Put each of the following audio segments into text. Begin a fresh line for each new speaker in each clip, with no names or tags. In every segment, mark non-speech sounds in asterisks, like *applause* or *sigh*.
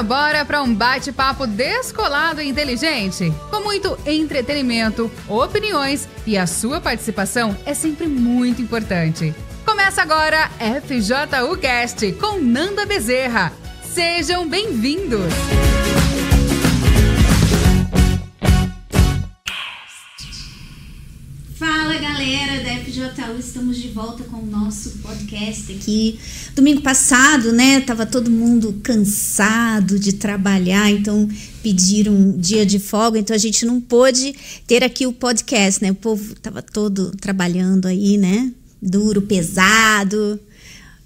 galera, bora para um bate-papo descolado e inteligente, com muito entretenimento, opiniões e a sua participação é sempre muito importante. Começa agora FJU Cast com Nanda Bezerra. Sejam bem-vindos.
Galera da FJU, estamos de volta com o nosso podcast aqui. Domingo passado, né, tava todo mundo cansado de trabalhar, então pediram um dia de folga, então a gente não pôde ter aqui o podcast, né? O povo tava todo trabalhando aí, né? Duro, pesado.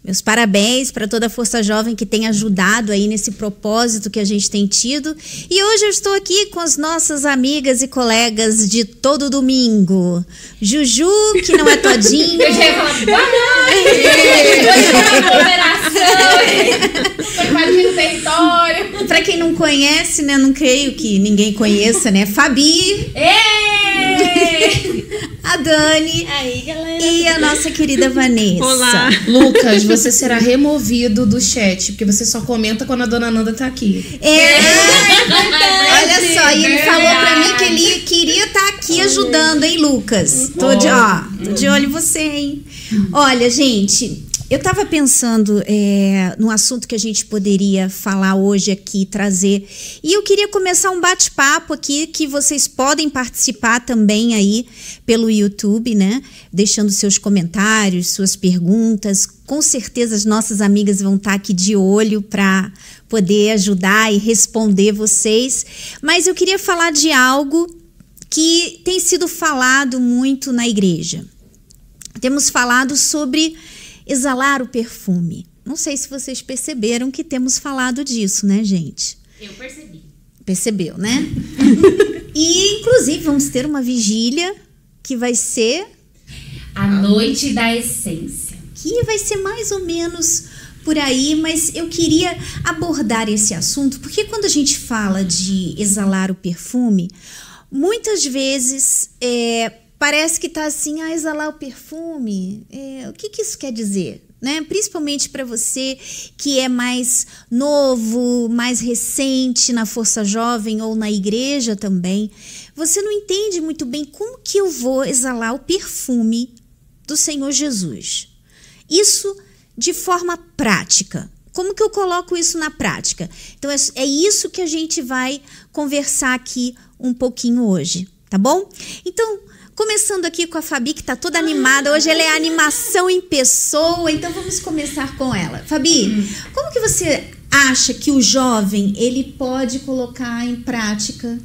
Meus parabéns para toda a Força Jovem que tem ajudado aí nesse propósito que a gente tem tido. E hoje eu estou aqui com as nossas amigas e colegas de todo domingo. Juju, que não é todinho. *laughs*
eu já ia falar, boa território.
Para quem não conhece, né? Não creio que ninguém conheça, né? Fabi.
Ei! *laughs*
a Dani.
Aí, galera.
E a nossa querida Vanessa.
Olá. Lucas, você será removido do chat, porque você só comenta quando a dona Nanda tá aqui.
É. Olha só, e ele falou pra mim que ele queria estar tá aqui ajudando, hein, Lucas? Tô de, ó, tô de olho em você, hein? Olha, gente, eu estava pensando é, no assunto que a gente poderia falar hoje aqui, trazer. E eu queria começar um bate-papo aqui que vocês podem participar também aí pelo YouTube, né? Deixando seus comentários, suas perguntas. Com certeza as nossas amigas vão estar aqui de olho para poder ajudar e responder vocês. Mas eu queria falar de algo que tem sido falado muito na igreja. Temos falado sobre exalar o perfume. Não sei se vocês perceberam que temos falado disso, né, gente?
Eu percebi.
Percebeu, né? *laughs* e, inclusive, vamos ter uma vigília que vai ser.
A Noite da Essência.
Que vai ser mais ou menos por aí, mas eu queria abordar esse assunto porque quando a gente fala de exalar o perfume, muitas vezes é, parece que tá assim, ah, exalar o perfume. É, o que, que isso quer dizer? Né? Principalmente para você que é mais novo, mais recente na Força Jovem ou na igreja também, você não entende muito bem como que eu vou exalar o perfume do Senhor Jesus. Isso de forma prática. Como que eu coloco isso na prática? Então é, é isso que a gente vai conversar aqui um pouquinho hoje, tá bom? Então, Começando aqui com a Fabi, que está toda animada. Hoje ela é animação em pessoa, então vamos começar com ela. Fabi, como que você acha que o jovem ele pode colocar em prática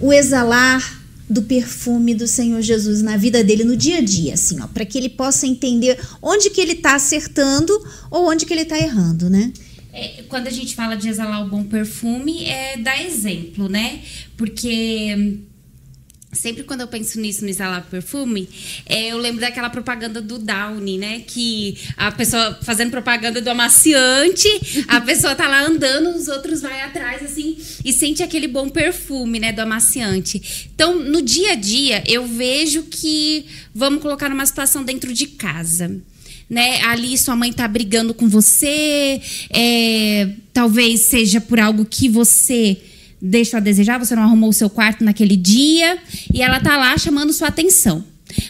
o exalar do perfume do Senhor Jesus na vida dele no dia a dia, assim, ó, para que ele possa entender onde que ele está acertando ou onde que ele está errando, né?
É, quando a gente fala de exalar o bom perfume, é dar exemplo, né? Porque Sempre quando eu penso nisso, no exalar perfume, é, eu lembro daquela propaganda do Downy, né? Que a pessoa fazendo propaganda do amaciante, a pessoa tá lá andando, os outros vai atrás, assim, e sente aquele bom perfume, né? Do amaciante. Então, no dia a dia, eu vejo que vamos colocar numa situação dentro de casa. Né? Ali sua mãe tá brigando com você, é, talvez seja por algo que você deixa a desejar, você não arrumou o seu quarto naquele dia e ela tá lá chamando sua atenção.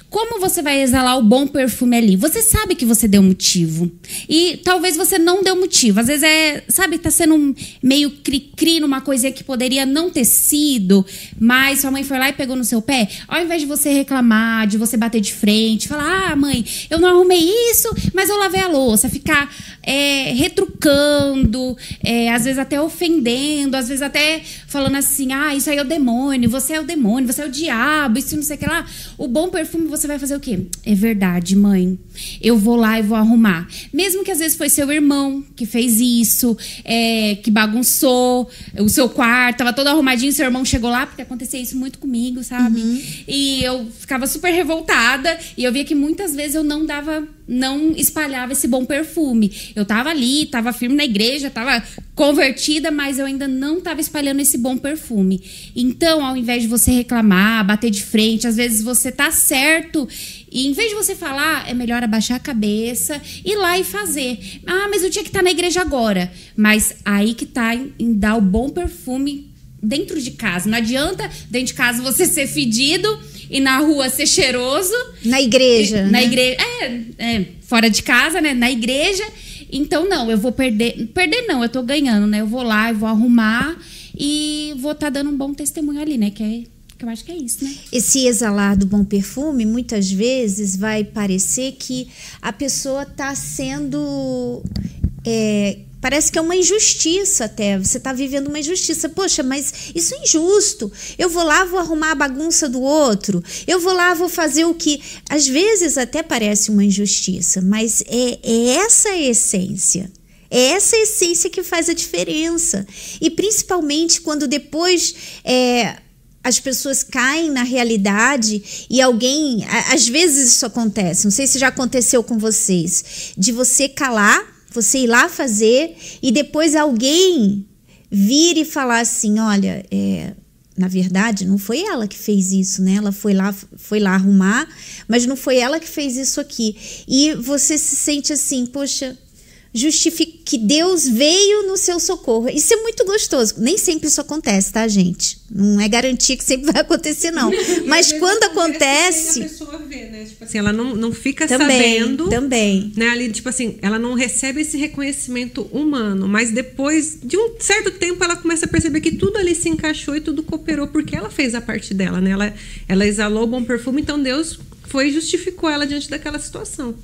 Como você vai exalar o bom perfume ali? Você sabe que você deu motivo. E talvez você não deu motivo. Às vezes é, sabe, tá sendo um meio cri-cri numa coisinha que poderia não ter sido, mas sua mãe foi lá e pegou no seu pé. Ao invés de você reclamar, de você bater de frente, falar: ah, mãe, eu não arrumei isso, mas eu lavei a louça. Ficar é, retrucando, é, às vezes até ofendendo, às vezes até falando assim: ah, isso aí é o demônio, você é o demônio, você é o diabo, isso não sei o que lá. O bom perfume você vai fazer o quê? É verdade, mãe. Eu vou lá e vou arrumar. Mesmo que às vezes foi seu irmão que fez isso, é, que bagunçou o seu quarto, tava todo arrumadinho, seu irmão chegou lá, porque acontecia isso muito comigo, sabe? Uhum. E eu ficava super revoltada e eu via que muitas vezes eu não dava não espalhava esse bom perfume. Eu tava ali, tava firme na igreja, tava convertida, mas eu ainda não tava espalhando esse bom perfume. Então, ao invés de você reclamar, bater de frente, às vezes você tá certo E em vez de você falar, é melhor abaixar a cabeça, ir lá e fazer. Ah, mas eu tinha que estar na igreja agora. Mas aí que tá em, em dar o bom perfume dentro de casa. Não adianta dentro de casa você *laughs* ser fedido e na rua ser cheiroso.
Na igreja.
Na
né?
igreja. É, é, fora de casa, né? Na igreja. Então, não, eu vou perder. Perder não, eu tô ganhando, né? Eu vou lá, eu vou arrumar e vou estar tá dando um bom testemunho ali, né? Que é que eu acho que é isso, né?
Esse exalar do bom perfume, muitas vezes vai parecer que a pessoa está sendo. É, parece que é uma injustiça até. Você está vivendo uma injustiça. Poxa, mas isso é injusto. Eu vou lá, vou arrumar a bagunça do outro. Eu vou lá, vou fazer o que. Às vezes até parece uma injustiça, mas é, é essa a essência. É essa essência que faz a diferença. E principalmente quando depois é, as pessoas caem na realidade e alguém. Às vezes isso acontece, não sei se já aconteceu com vocês, de você calar, você ir lá fazer e depois alguém vir e falar assim: olha, é, na verdade, não foi ela que fez isso, né? Ela foi lá, foi lá arrumar, mas não foi ela que fez isso aqui. E você se sente assim, poxa, justifique que Deus veio no seu socorro. Isso é muito gostoso. Nem sempre isso acontece, tá, gente? Não é garantia que sempre vai acontecer, não. *laughs* Mas quando acontece.
A pessoa vê, né? Tipo assim, ela não, não fica
também,
sabendo.
Também.
Né? Ali, tipo assim, ela não recebe esse reconhecimento humano. Mas depois de um certo tempo, ela começa a perceber que tudo ali se encaixou e tudo cooperou, porque ela fez a parte dela, né? Ela, ela exalou o bom perfume, então Deus foi e justificou ela diante daquela situação.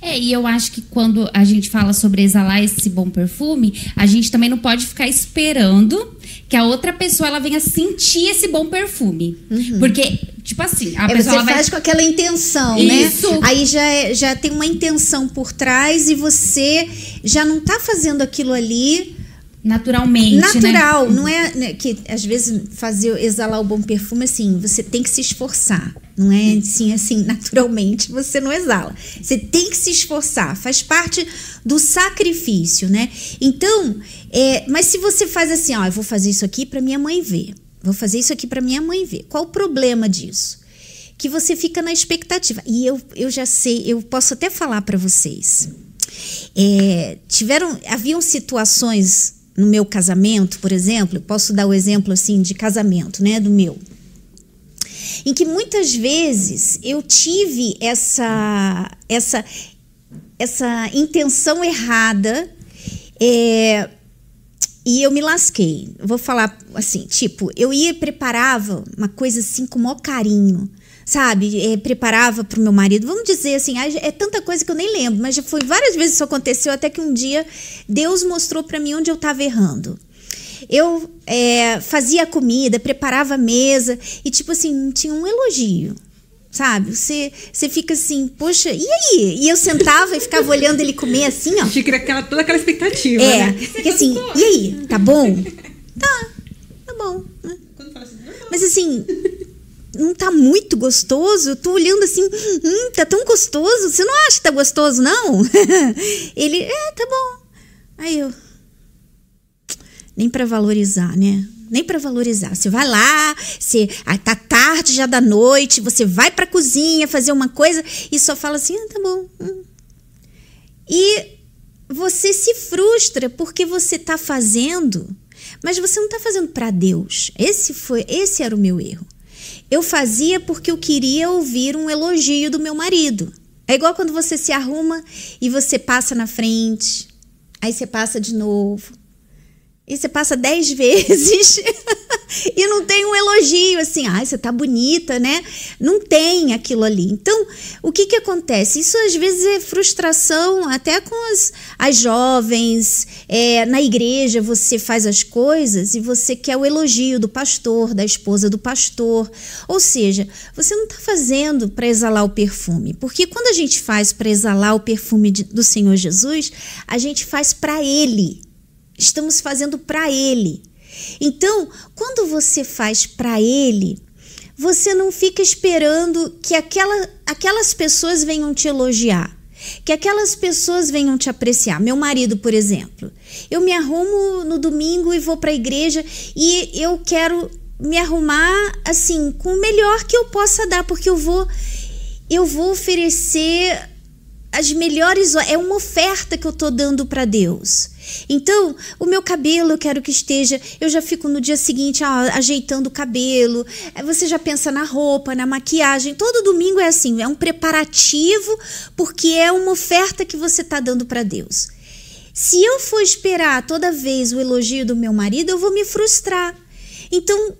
É, e eu acho que quando a gente fala sobre exalar esse bom perfume, a gente também não pode ficar esperando que a outra pessoa ela venha sentir esse bom perfume. Uhum. Porque, tipo assim, a
é,
pessoa.
Você faz vai... com aquela intenção,
Isso.
né? Aí já, é, já tem uma intenção por trás e você já não tá fazendo aquilo ali
naturalmente.
Né? Natural, né? não é né, que às vezes fazer exalar o bom perfume assim, você tem que se esforçar. Não é assim, assim, *laughs* naturalmente você não exala. Você tem que se esforçar, faz parte do sacrifício, né? Então, é, mas se você faz assim, ó, eu vou fazer isso aqui para minha mãe ver, vou fazer isso aqui para minha mãe ver. Qual o problema disso? Que você fica na expectativa. E eu, eu já sei, eu posso até falar para vocês. É, tiveram, haviam situações no meu casamento, por exemplo, posso dar o exemplo assim de casamento, né, do meu, em que muitas vezes eu tive essa essa essa intenção errada é, e eu me lasquei. Vou falar assim, tipo, eu ia preparava uma coisa assim com o maior carinho sabe? É, preparava para o meu marido. Vamos dizer assim, é tanta coisa que eu nem lembro, mas já foi várias vezes isso aconteceu, até que um dia Deus mostrou para mim onde eu estava errando. Eu é, fazia comida, preparava a mesa e, tipo assim, tinha um elogio sabe? Você, você fica assim, poxa, e aí? E eu sentava e ficava olhando ele comer assim, ó.
Fica aquela, toda aquela expectativa,
é,
né?
Fica assim, e aí? Tá bom? Tá, tá bom. Né? Mas assim, não tá muito gostoso? Eu tô olhando assim, hum, tá tão gostoso. Você não acha que tá gostoso, não? *laughs* Ele, é, tá bom. Aí eu, nem para valorizar, né? Nem para valorizar. Você vai lá, você ah, tá tarde já da noite, você vai para cozinha fazer uma coisa e só fala assim, ah, tá bom. Hum. E você se frustra porque você tá fazendo, mas você não tá fazendo para Deus. Esse foi, esse era o meu erro. Eu fazia porque eu queria ouvir um elogio do meu marido. É igual quando você se arruma e você passa na frente, aí você passa de novo. E você passa dez *laughs* vezes e não tem um elogio assim, ai, ah, você tá bonita, né? Não tem aquilo ali. Então, o que que acontece? Isso às vezes é frustração até com as, as jovens. É, na igreja você faz as coisas e você quer o elogio do pastor, da esposa do pastor. Ou seja, você não está fazendo para exalar o perfume. Porque quando a gente faz para exalar o perfume de, do Senhor Jesus, a gente faz para Ele. Estamos fazendo para Ele. Então, quando você faz para ele, você não fica esperando que aquela, aquelas pessoas venham te elogiar, que aquelas pessoas venham te apreciar. Meu marido, por exemplo, eu me arrumo no domingo e vou para a igreja e eu quero me arrumar assim com o melhor que eu possa dar, porque eu vou eu vou oferecer as melhores. É uma oferta que eu tô dando para Deus. Então, o meu cabelo eu quero que esteja. Eu já fico no dia seguinte ajeitando o cabelo. Você já pensa na roupa, na maquiagem. Todo domingo é assim, é um preparativo, porque é uma oferta que você está dando para Deus. Se eu for esperar toda vez o elogio do meu marido, eu vou me frustrar. Então,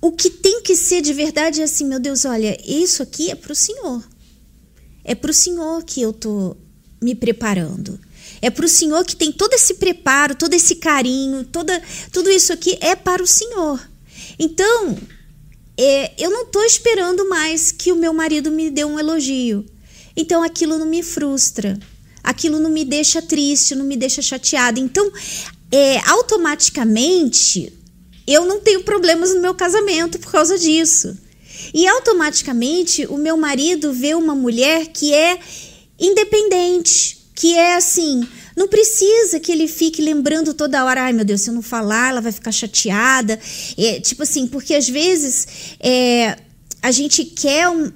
o que tem que ser de verdade é assim, meu Deus, olha, isso aqui é para o Senhor. É para o Senhor que eu tô me preparando. É para o Senhor que tem todo esse preparo, todo esse carinho, toda, tudo isso aqui é para o Senhor. Então, é, eu não estou esperando mais que o meu marido me dê um elogio. Então, aquilo não me frustra. Aquilo não me deixa triste, não me deixa chateada. Então, é, automaticamente, eu não tenho problemas no meu casamento por causa disso. E automaticamente, o meu marido vê uma mulher que é independente, que é assim, não precisa que ele fique lembrando toda hora, ai meu Deus, se eu não falar, ela vai ficar chateada. É, tipo assim, porque às vezes é, a gente quer um,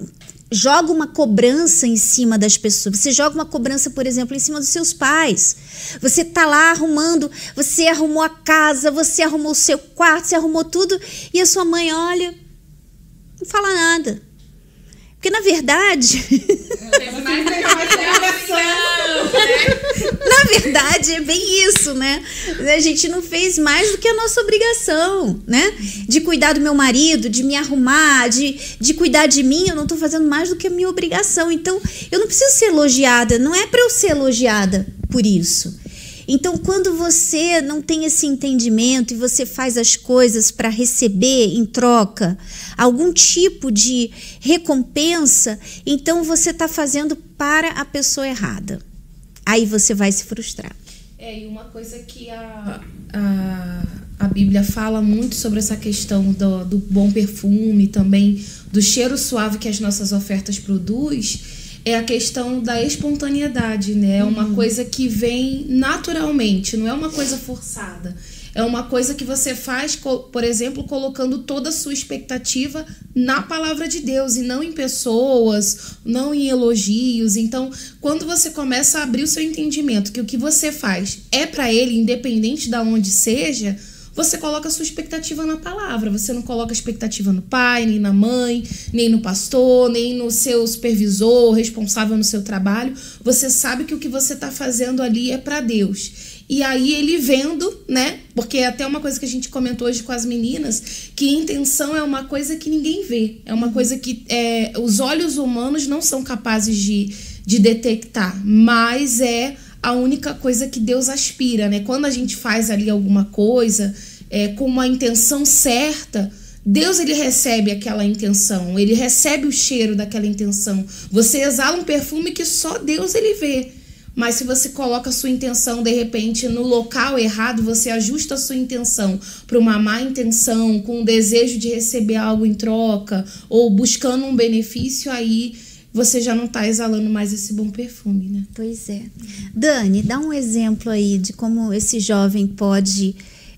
joga uma cobrança em cima das pessoas. Você joga uma cobrança, por exemplo, em cima dos seus pais. Você tá lá arrumando, você arrumou a casa, você arrumou o seu quarto, você arrumou tudo e a sua mãe olha, não fala nada. Porque na verdade. na verdade, é bem isso, né? A gente não fez mais do que a nossa obrigação, né? De cuidar do meu marido, de me arrumar, de, de cuidar de mim, eu não estou fazendo mais do que a minha obrigação. Então, eu não preciso ser elogiada, não é para eu ser elogiada por isso. Então, quando você não tem esse entendimento e você faz as coisas para receber em troca algum tipo de recompensa, então você está fazendo para a pessoa errada. Aí você vai se frustrar.
É, e uma coisa que a, a, a Bíblia fala muito sobre essa questão do, do bom perfume, também do cheiro suave que as nossas ofertas produzem é a questão da espontaneidade, né? É uma uhum. coisa que vem naturalmente, não é uma coisa forçada. É uma coisa que você faz, por exemplo, colocando toda a sua expectativa na palavra de Deus e não em pessoas, não em elogios. Então, quando você começa a abrir o seu entendimento que o que você faz é para ele, independente de onde seja, você coloca a sua expectativa na palavra. Você não coloca expectativa no pai, nem na mãe, nem no pastor, nem no seu supervisor, responsável no seu trabalho. Você sabe que o que você está fazendo ali é para Deus. E aí ele vendo, né? Porque é até uma coisa que a gente comentou hoje com as meninas, que intenção é uma coisa que ninguém vê. É uma coisa que é, os olhos humanos não são capazes de, de detectar, mas é a única coisa que Deus aspira, né? Quando a gente faz ali alguma coisa é, com uma intenção certa, Deus ele recebe aquela intenção, ele recebe o cheiro daquela intenção. Você exala um perfume que só Deus ele vê. Mas se você coloca a sua intenção de repente no local errado, você ajusta a sua intenção para uma má intenção, com o desejo de receber algo em troca ou buscando um benefício, aí você já não está exalando mais esse bom perfume, né?
Pois é. Dani, dá um exemplo aí de como esse jovem pode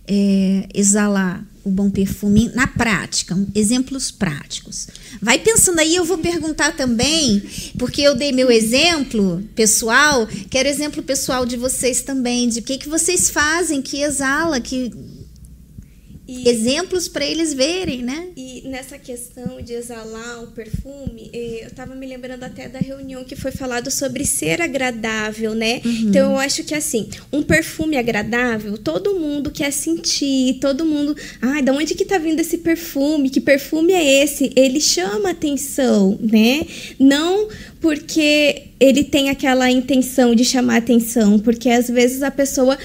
é, exalar o bom perfume na prática, exemplos práticos. Vai pensando aí, eu vou perguntar também, porque eu dei meu exemplo pessoal, quero exemplo pessoal de vocês também, de o que, que vocês fazem que exala, que e, Exemplos para eles verem, né?
E nessa questão de exalar o perfume, eh, eu estava me lembrando até da reunião que foi falado sobre ser agradável, né? Uhum. Então eu acho que assim, um perfume agradável, todo mundo quer sentir, todo mundo, ai, da onde que tá vindo esse perfume? Que perfume é esse? Ele chama atenção, né? Não porque ele tem aquela intenção de chamar atenção, porque às vezes a pessoa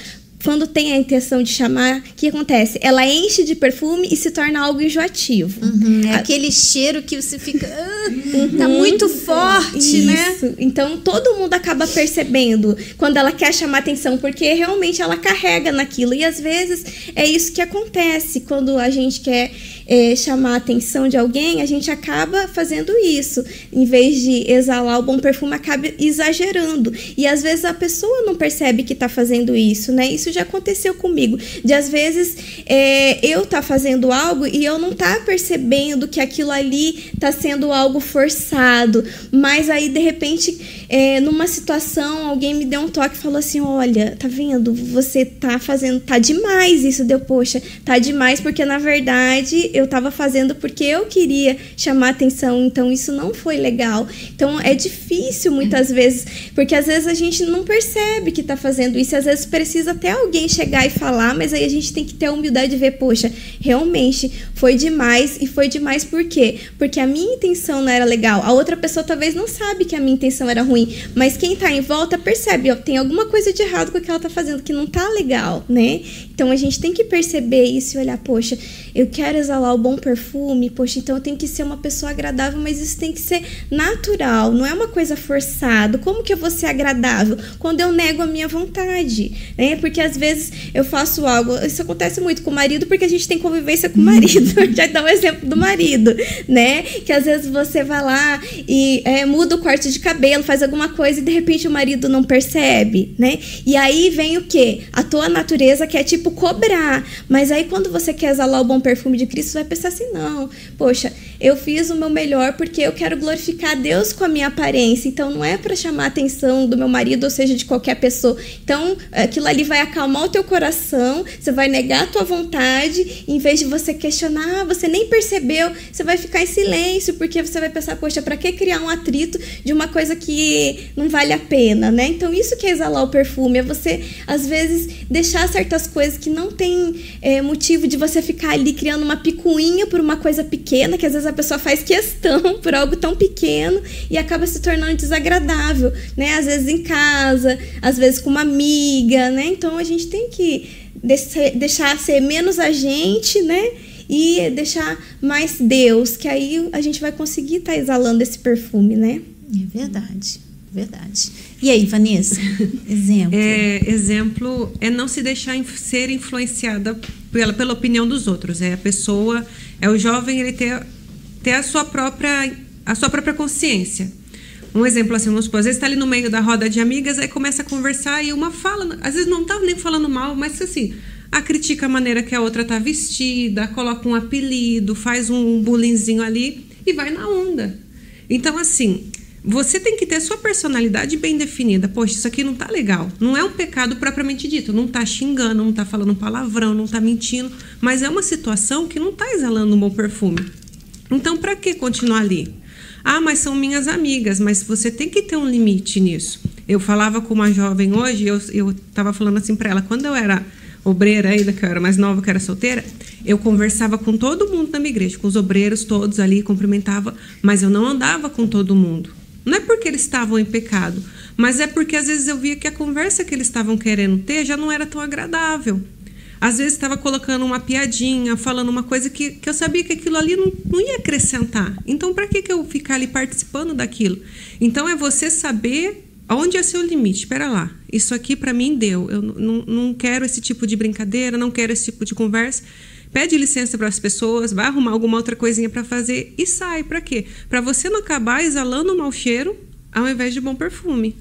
quando tem a intenção de chamar, o que acontece? Ela enche de perfume e se torna algo enjoativo.
Uhum, é a... aquele cheiro que você fica. Ah, uhum, tá muito forte? Isso.
né? Então todo mundo acaba percebendo quando ela quer chamar atenção, porque realmente ela carrega naquilo. E às vezes é isso que acontece quando a gente quer é, chamar a atenção de alguém, a gente acaba fazendo isso. Em vez de exalar o bom perfume, acaba exagerando. E às vezes a pessoa não percebe que está fazendo isso, né? Isso já aconteceu comigo. De às vezes é, eu tá fazendo algo e eu não tá percebendo que aquilo ali tá sendo algo forçado. Mas aí, de repente, é, numa situação, alguém me deu um toque e falou assim: olha, tá vendo? Você tá fazendo, tá demais isso. Deu, poxa, tá demais, porque na verdade eu tava fazendo porque eu queria chamar atenção, então isso não foi legal. Então é difícil muitas vezes, porque às vezes a gente não percebe que tá fazendo isso, às vezes precisa até alguém chegar e falar, mas aí a gente tem que ter a humildade de ver, poxa, realmente foi demais e foi demais por quê? Porque a minha intenção não era legal. A outra pessoa talvez não sabe que a minha intenção era ruim, mas quem tá em volta percebe, ó, tem alguma coisa de errado com o que ela tá fazendo que não tá legal, né? Então a gente tem que perceber isso e olhar, poxa, eu quero exalar o bom perfume, poxa, então eu tenho que ser uma pessoa agradável, mas isso tem que ser natural, não é uma coisa forçada. Como que eu vou ser agradável? Quando eu nego a minha vontade, né? Porque às vezes eu faço algo, isso acontece muito com o marido, porque a gente tem convivência com o marido. *laughs* Já dá um exemplo do marido, né? Que às vezes você vai lá e é, muda o corte de cabelo, faz alguma coisa e de repente o marido não percebe, né? E aí vem o que? A tua natureza que é tipo cobrar. Mas aí quando você quer exalar o bom perfume de Cristo, você vai pensar assim: não, poxa, eu fiz o meu melhor porque eu quero glorificar Deus com a minha aparência. Então não é para chamar a atenção do meu marido, ou seja, de qualquer pessoa. Então aquilo ali vai acalmar o teu coração, você vai negar a tua vontade, em vez de você questionar, ah, você nem percebeu, você vai ficar em silêncio, porque você vai pensar, poxa, para que criar um atrito de uma coisa que não vale a pena, né? Então isso que é exalar o perfume, é você às vezes deixar certas coisas que não tem é, motivo de você ficar ali criando uma picuinha por uma coisa pequena, que às vezes vezes a pessoa faz questão *laughs* por algo tão pequeno e acaba se tornando desagradável, né? Às vezes em casa, às vezes com uma amiga, né? Então a gente tem que deixar ser menos a gente, né? E deixar mais Deus, que aí a gente vai conseguir estar tá exalando esse perfume, né?
É verdade, verdade. E aí, Vanessa? *laughs* exemplo.
É, exemplo é não se deixar ser influenciada pela, pela opinião dos outros. É a pessoa, é o jovem, ele ter ter a sua própria, a sua própria consciência. Um exemplo assim, vamos supor, às vezes está ali no meio da roda de amigas, aí começa a conversar e uma fala, às vezes não está nem falando mal, mas assim, a critica a maneira que a outra está vestida, coloca um apelido, faz um bullyingzinho ali e vai na onda. Então, assim, você tem que ter sua personalidade bem definida. Poxa, isso aqui não tá legal. Não é um pecado propriamente dito. Não tá xingando, não tá falando palavrão, não tá mentindo. Mas é uma situação que não tá exalando um bom perfume. Então, para que continuar ali? Ah, mas são minhas amigas, mas você tem que ter um limite nisso. Eu falava com uma jovem hoje, eu estava falando assim para ela, quando eu era obreira ainda, que eu era mais nova, que era solteira, eu conversava com todo mundo da minha igreja, com os obreiros todos ali, cumprimentava, mas eu não andava com todo mundo. Não é porque eles estavam em pecado, mas é porque às vezes eu via que a conversa que eles estavam querendo ter já não era tão agradável. Às vezes estava colocando uma piadinha, falando uma coisa que, que eu sabia que aquilo ali não, não ia acrescentar. Então, para que, que eu ficar ali participando daquilo? Então, é você saber Onde é seu limite? Espera lá. Isso aqui para mim deu. Eu não quero esse tipo de brincadeira, não quero esse tipo de conversa. Pede licença para as pessoas, vai arrumar alguma outra coisinha para fazer e sai. Para quê? Para você não acabar exalando um mau cheiro ao invés de bom perfume.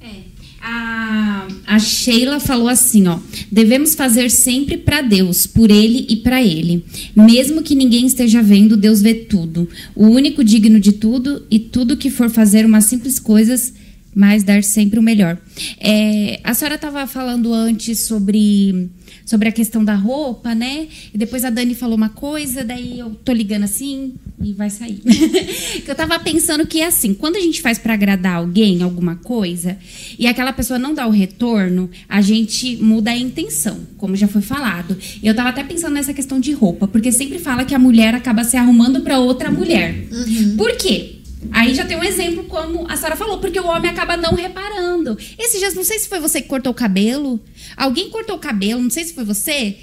É. A, a Sheila falou assim, ó: devemos fazer sempre para Deus, por Ele e para Ele, mesmo que ninguém esteja vendo, Deus vê tudo. O único digno de tudo e tudo que for fazer umas simples coisas, mas dar sempre o melhor. É, a senhora estava falando antes sobre sobre a questão da roupa, né? E depois a Dani falou uma coisa, daí eu tô ligando assim e vai sair. *laughs* eu tava pensando que é assim, quando a gente faz para agradar alguém alguma coisa e aquela pessoa não dá o retorno, a gente muda a intenção, como já foi falado. Eu tava até pensando nessa questão de roupa, porque sempre fala que a mulher acaba se arrumando para outra mulher. Uhum. Por quê? Aí já tem um exemplo, como a Sara falou, porque o homem acaba não reparando. Esses dias, não sei se foi você que cortou o cabelo. Alguém cortou o cabelo, não sei se foi você.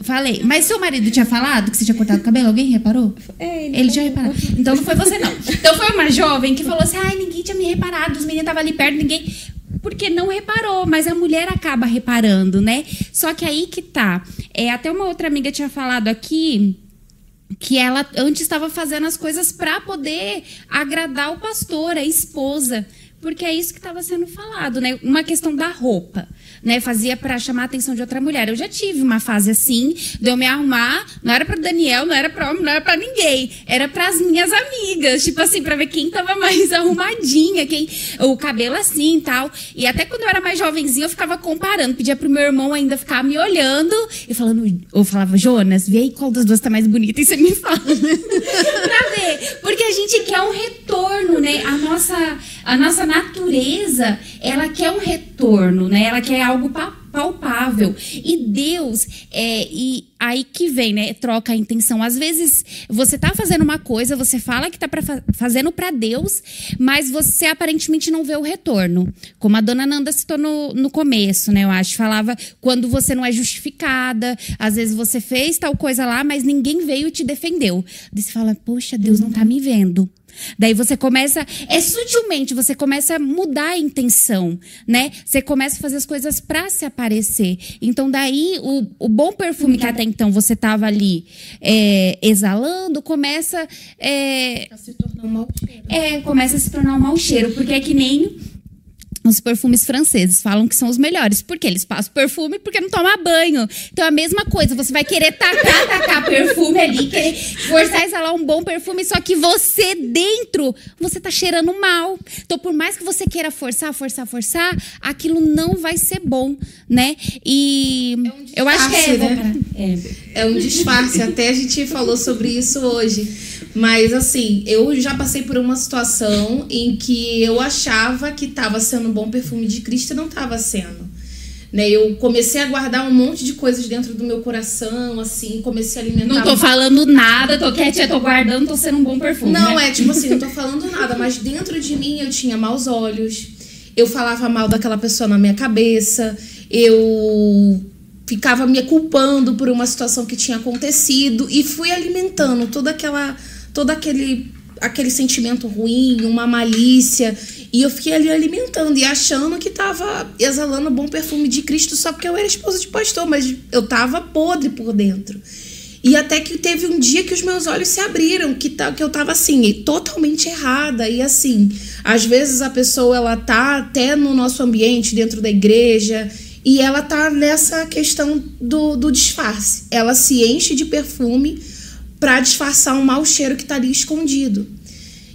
Falei, mas seu marido tinha falado que você tinha cortado o cabelo? Alguém reparou?
É, ele,
ele tinha reparado. Então não foi você, não. Então foi uma jovem que falou assim: ai, ninguém tinha me reparado, os meninos estavam ali perto, ninguém. Porque não reparou, mas a mulher acaba reparando, né? Só que aí que tá. É, até uma outra amiga tinha falado aqui que ela antes estava fazendo as coisas para poder agradar o pastor, a esposa, porque é isso que estava sendo falado, né? Uma questão da roupa né? Fazia para chamar a atenção de outra mulher. Eu já tive uma fase assim, de eu me arrumar, não era para Daniel, não era para homem, não era para ninguém, era para as minhas amigas, tipo assim, para ver quem tava mais *laughs* arrumadinha, quem o cabelo assim, tal. E até quando eu era mais jovenzinha, eu ficava comparando, pedia pro meu irmão ainda ficar me olhando e falando, ou falava, Jonas, vê aí qual das duas tá mais bonita e você me fala. *laughs* pra ver, porque a gente quer um retorno, né? A nossa a nossa natureza, ela quer um retorno, né? Ela quer algo palpável. E Deus, é, e aí que vem, né? Troca a intenção. Às vezes você tá fazendo uma coisa, você fala que tá pra, fazendo para Deus, mas você aparentemente não vê o retorno. Como a dona Nanda citou no, no começo, né? Eu acho. Falava quando você não é justificada, às vezes você fez tal coisa lá, mas ninguém veio e te defendeu. Você fala, poxa, Deus não tá me vendo. Daí você começa, é sutilmente, você começa a mudar a intenção, né? Você começa a fazer as coisas para se aparecer. Então, daí, o, o bom perfume que até então você tava ali é, exalando, começa. É,
a se tornar um mau cheiro.
É, começa a se tornar um mau cheiro, porque é que nem os perfumes franceses falam que são os melhores. Porque eles passam perfume porque não toma banho. Então, a mesma coisa. Você vai querer tacar, tacar perfume ali, querer forçar a exalar um bom perfume, só que você dentro, você tá cheirando mal. Então, por mais que você queira forçar, forçar, forçar, aquilo não vai ser bom, né? E é um eu acho que é,
né? é. é um disfarce. Até a gente falou sobre isso hoje mas assim, eu já passei por uma situação em que eu achava que estava sendo um bom perfume de Cristo não estava sendo. Né, eu comecei a guardar um monte de coisas dentro do meu coração, assim, comecei a alimentar.
Não tô falando nada, tô quietinha, tô guardando, tô sendo um bom perfume.
Não,
né?
é tipo assim, não tô falando nada, mas dentro de mim eu tinha maus olhos, eu falava mal daquela pessoa na minha cabeça, eu ficava me culpando por uma situação que tinha acontecido e fui alimentando toda aquela todo aquele aquele sentimento ruim, uma malícia. E eu fiquei ali alimentando e achando que tava exalando o bom perfume de Cristo só porque eu era esposa de pastor, mas eu tava podre por dentro. E até que teve um dia que os meus olhos se abriram, que, tá, que eu tava assim, totalmente errada. E assim, às vezes a pessoa ela tá até no nosso ambiente, dentro da igreja, e ela tá nessa questão do, do disfarce. Ela se enche de perfume para disfarçar um mau cheiro que está ali escondido.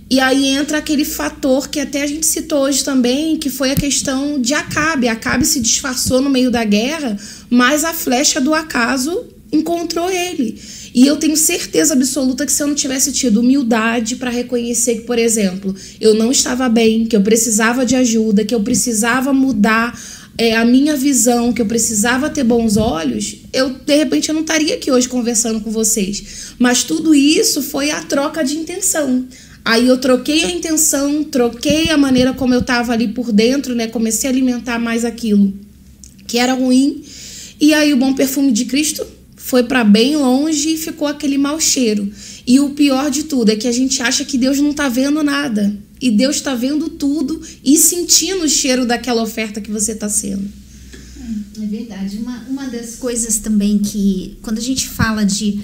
E aí entra aquele fator que até a gente citou hoje também, que foi a questão de Acabe. Acabe se disfarçou no meio da guerra, mas a flecha do acaso encontrou ele. E eu tenho certeza absoluta que se eu não tivesse tido humildade para reconhecer que, por exemplo, eu não estava bem, que eu precisava de ajuda, que eu precisava mudar é, a minha visão, que eu precisava ter bons olhos, eu de repente eu não estaria aqui hoje conversando com vocês. Mas tudo isso foi a troca de intenção. Aí eu troquei a intenção, troquei a maneira como eu estava ali por dentro, né? Comecei a alimentar mais aquilo que era ruim. E aí o bom perfume de Cristo foi para bem longe e ficou aquele mau cheiro. E o pior de tudo é que a gente acha que Deus não está vendo nada. E Deus está vendo tudo e sentindo o cheiro daquela oferta que você está sendo.
É verdade. Uma, uma das coisas também que, quando a gente fala de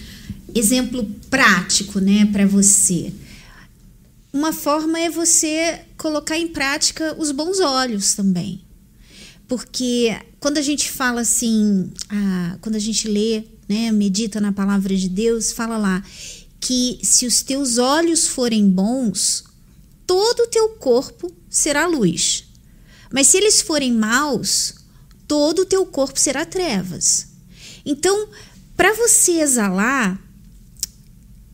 exemplo prático, né, para você, uma forma é você colocar em prática os bons olhos também. Porque quando a gente fala assim, ah, quando a gente lê, né, medita na palavra de Deus, fala lá que se os teus olhos forem bons, todo o teu corpo será luz. Mas se eles forem maus, todo o teu corpo será trevas. Então, para você exalar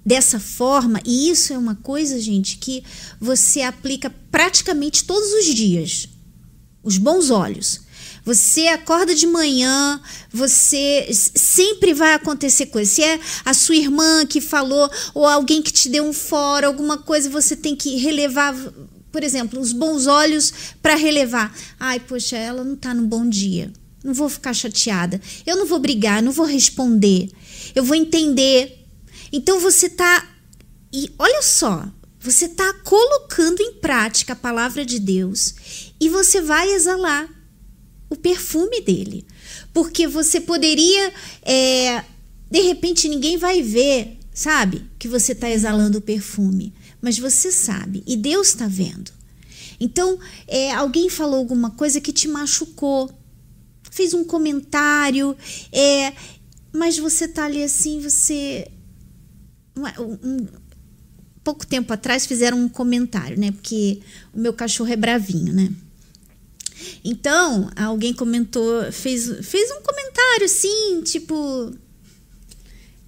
dessa forma, e isso é uma coisa, gente, que você aplica praticamente todos os dias. Os bons olhos. Você acorda de manhã, você sempre vai acontecer coisa. Se é a sua irmã que falou ou alguém que te deu um fora, alguma coisa, você tem que relevar, por exemplo, os bons olhos para relevar. Ai, poxa, ela não está no bom dia. Não vou ficar chateada. Eu não vou brigar, não vou responder. Eu vou entender. Então você está e olha só, você está colocando em prática a palavra de Deus e você vai exalar o perfume dele. Porque você poderia, é, de repente, ninguém vai ver sabe? Que você está exalando o perfume. Mas você sabe, e Deus está vendo. Então, é, alguém falou alguma coisa que te machucou, fez um comentário, é, mas você tá ali assim, você. Um, um, pouco tempo atrás fizeram um comentário, né? Porque o meu cachorro é bravinho, né? Então, alguém comentou, fez, fez um comentário assim, tipo.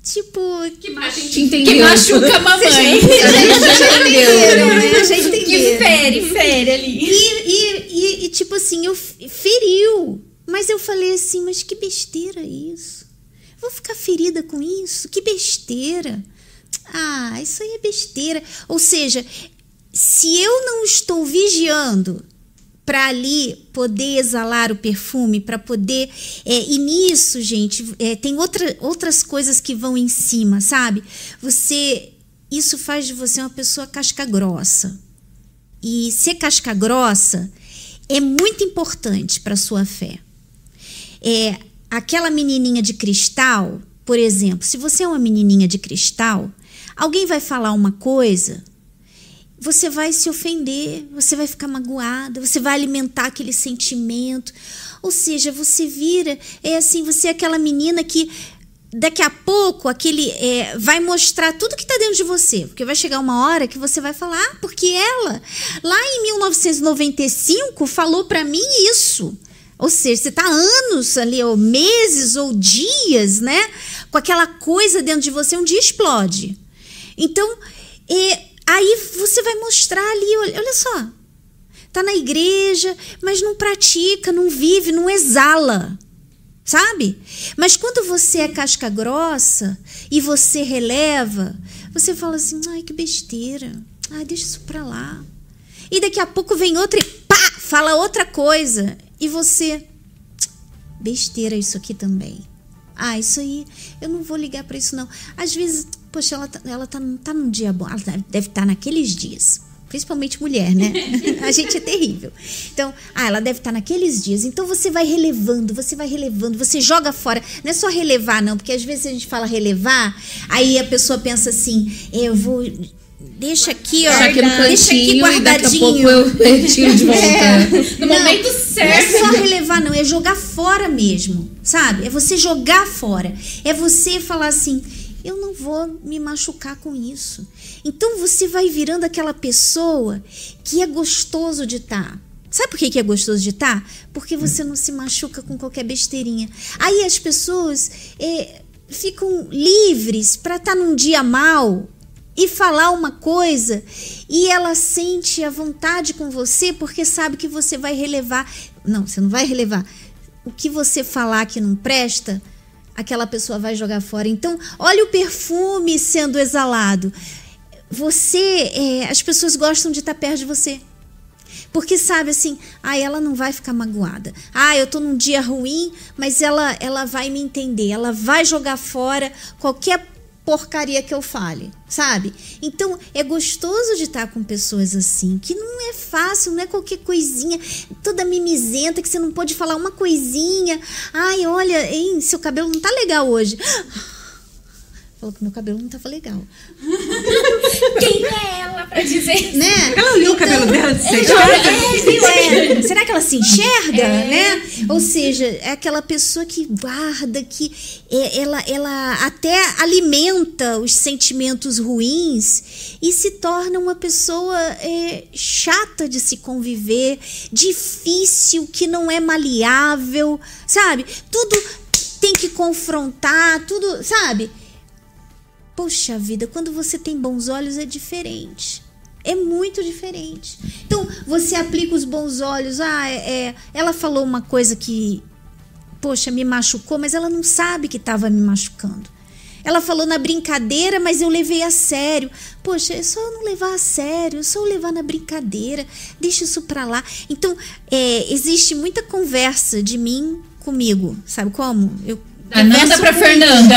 Tipo.
Que, que machuca a mamãe. *laughs*
A gente entendeu, né? A gente entendeu.
Que fere, fere ali.
E, e, e, e, tipo assim, eu feriu. Mas eu falei assim, mas que besteira isso. Vou ficar ferida com isso? Que besteira. Ah, isso aí é besteira. Ou seja, se eu não estou vigiando para ali poder exalar o perfume, para poder. É, e nisso, gente, é, tem outra, outras coisas que vão em cima, sabe? Você. Isso faz de você uma pessoa casca grossa. E ser casca grossa é muito importante para sua fé. É, aquela menininha de cristal, por exemplo, se você é uma menininha de cristal, alguém vai falar uma coisa, você vai se ofender, você vai ficar magoada, você vai alimentar aquele sentimento. Ou seja, você vira, é assim, você é aquela menina que daqui a pouco aquele é, vai mostrar tudo que está dentro de você, porque vai chegar uma hora que você vai falar, ah, porque ela lá em 1995 falou para mim isso. Ou seja, você está anos ali, ou meses, ou dias, né? Com aquela coisa dentro de você, um dia explode. Então, é, aí você vai mostrar ali, olha, olha só. Tá na igreja, mas não pratica, não vive, não exala sabe? Mas quando você é casca grossa e você releva, você fala assim: ai, que besteira. Ai, deixa isso pra lá. E daqui a pouco vem outra e pá, fala outra coisa. E você. Besteira isso aqui também. Ah, isso aí, eu não vou ligar para isso não. Às vezes, poxa, ela, tá, ela tá, tá num dia bom. Ela deve estar tá naqueles dias principalmente mulher, né? *laughs* a gente é terrível. Então, ah, ela deve estar naqueles dias. Então você vai relevando, você vai relevando, você joga fora. Não é só relevar, não, porque às vezes a gente fala relevar, aí a pessoa pensa assim, eu vou deixa aqui, ó.
Aqui no
deixa aqui guardadinho.
eu retiro de *laughs* volta. É.
No não, momento certo. Não
é só relevar, não, é jogar fora mesmo, sabe? É você jogar fora. É você falar assim, eu não vou me machucar com isso. Então você vai virando aquela pessoa que é gostoso de estar. Tá. Sabe por que é gostoso de estar? Tá? Porque você não se machuca com qualquer besteirinha. Aí as pessoas é, ficam livres para estar tá num dia mal e falar uma coisa e ela sente a vontade com você porque sabe que você vai relevar. Não, você não vai relevar. O que você falar que não presta, aquela pessoa vai jogar fora. Então, olha o perfume sendo exalado você, é, as pessoas gostam de estar perto de você. Porque sabe assim, ah, ela não vai ficar magoada. Ah, eu tô num dia ruim, mas ela ela vai me entender, ela vai jogar fora qualquer porcaria que eu fale, sabe? Então é gostoso de estar com pessoas assim, que não é fácil, não é qualquer coisinha, toda mimizenta que você não pode falar uma coisinha. Ai, olha, hein, seu cabelo não tá legal hoje. Falou que meu cabelo não tava legal. *laughs*
Quem é ela pra dizer?
Né?
Ela olhou então, o cabelo dela
é, é, Será que ela se enxerga, é. né? Ou seja, é aquela pessoa que guarda, que é, ela, ela até alimenta os sentimentos ruins e se torna uma pessoa é, chata de se conviver, difícil, que não é maleável, sabe? Tudo tem que confrontar, tudo, sabe? Poxa vida, quando você tem bons olhos é diferente. É muito diferente. Então, você aplica os bons olhos. Ah, é, é, ela falou uma coisa que, poxa, me machucou, mas ela não sabe que estava me machucando. Ela falou na brincadeira, mas eu levei a sério. Poxa, é só eu não levar a sério, é só eu levar na brincadeira. Deixa isso pra lá. Então, é, existe muita conversa de mim comigo. Sabe como? Eu
da Nanda para Fernanda.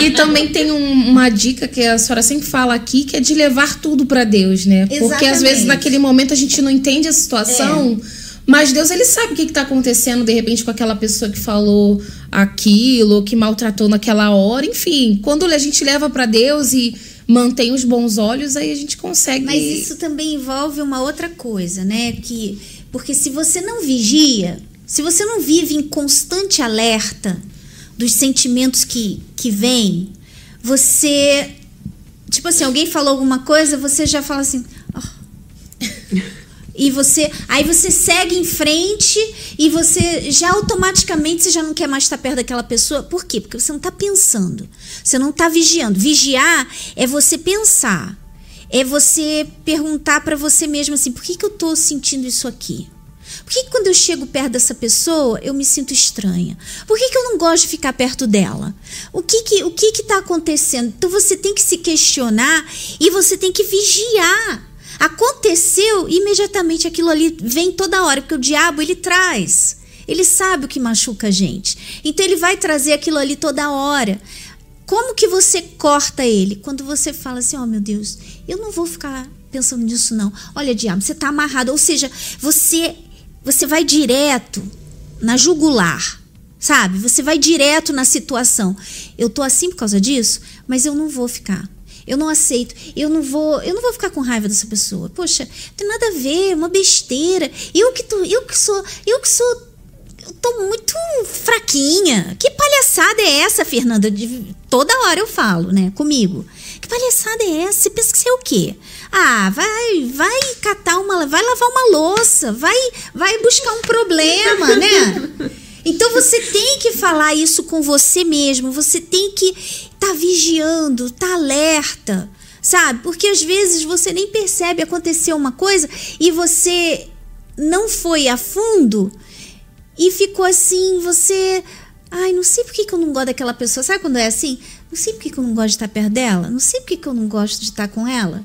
E, e, também tem um, uma dica que a senhora sempre fala aqui, que é de levar tudo para Deus, né? Exatamente. Porque às vezes naquele momento a gente não entende a situação. É. Mas Deus, ele sabe o que está acontecendo, de repente, com aquela pessoa que falou aquilo, que maltratou naquela hora. Enfim, quando a gente leva para Deus e mantém os bons olhos, aí a gente consegue.
Mas isso também envolve uma outra coisa, né? Que, porque se você não vigia, se você não vive em constante alerta dos sentimentos que, que vêm, você. Tipo assim, alguém falou alguma coisa, você já fala assim. "Ah." *laughs* E você, aí você segue em frente e você já automaticamente você já não quer mais estar perto daquela pessoa. Por quê? Porque você não está pensando. Você não está vigiando. Vigiar é você pensar. É você perguntar para você mesmo assim: por que, que eu estou sentindo isso aqui? Por que, que quando eu chego perto dessa pessoa eu me sinto estranha? Por que, que eu não gosto de ficar perto dela? O que que o que está acontecendo? Então você tem que se questionar e você tem que vigiar. Aconteceu, imediatamente aquilo ali vem toda hora, porque o diabo ele traz. Ele sabe o que machuca a gente. Então ele vai trazer aquilo ali toda hora. Como que você corta ele? Quando você fala assim: "Ó, oh, meu Deus, eu não vou ficar pensando nisso não. Olha, diabo, você está amarrado, ou seja, você você vai direto na jugular. Sabe? Você vai direto na situação. Eu tô assim por causa disso, mas eu não vou ficar. Eu não aceito. Eu não vou, eu não vou ficar com raiva dessa pessoa. Poxa, não tem nada a ver, uma besteira. Eu que tô, eu que sou, eu que sou eu tô muito fraquinha. Que palhaçada é essa, Fernanda? De, toda hora eu falo, né, comigo. Que palhaçada é essa? Você pensa que é o quê? Ah, vai, vai catar uma, vai lavar uma louça, vai, vai buscar um problema, né? Então você tem que falar isso com você mesmo, você tem que estar tá vigiando, estar tá alerta, sabe? Porque às vezes você nem percebe acontecer uma coisa e você não foi a fundo e ficou assim, você. Ai, não sei por que eu não gosto daquela pessoa. Sabe quando é assim? Não sei por que, que eu não gosto de estar perto dela. Não sei por que, que eu não gosto de estar com ela.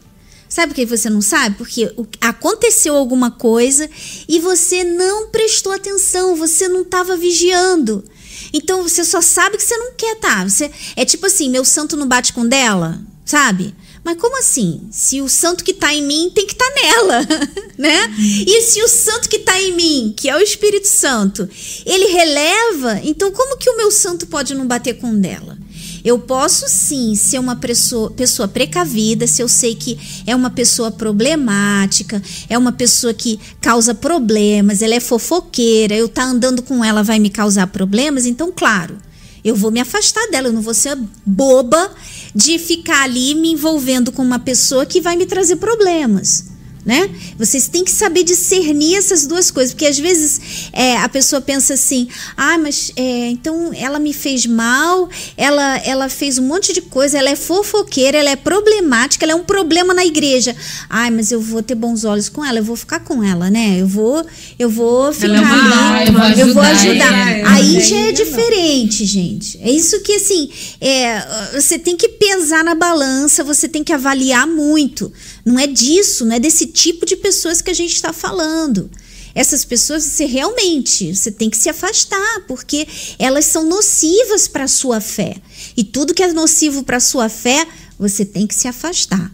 Sabe por que você não sabe? Porque aconteceu alguma coisa e você não prestou atenção, você não estava vigiando. Então você só sabe que você não quer. Tá. Você, é tipo assim: meu santo não bate com dela, sabe? Mas como assim? Se o santo que está em mim tem que estar tá nela, *laughs* né? E se o santo que está em mim, que é o Espírito Santo, ele releva, então como que o meu santo pode não bater com dela? Eu posso sim ser uma pessoa, pessoa precavida se eu sei que é uma pessoa problemática, é uma pessoa que causa problemas, ela é fofoqueira, eu tá andando com ela vai me causar problemas, então claro, eu vou me afastar dela, eu não vou ser boba de ficar ali me envolvendo com uma pessoa que vai me trazer problemas né? Vocês têm que saber discernir essas duas coisas, porque às vezes é, a pessoa pensa assim, ah, mas é, então ela me fez mal, ela, ela fez um monte de coisa, ela é fofoqueira, ela é problemática, ela é um problema na igreja. Ai, mas eu vou ter bons olhos com ela, eu vou ficar com ela, né? Eu vou, eu vou ficar
ela é
ali,
eu vou ajudar.
Eu vou ajudar.
É,
Aí já é diferente, gente. É isso que assim, é, você tem que pesar na balança, você tem que avaliar muito. Não é disso, não é desse tipo de pessoas que a gente está falando. Essas pessoas, você realmente, você tem que se afastar, porque elas são nocivas para a sua fé. E tudo que é nocivo para a sua fé, você tem que se afastar,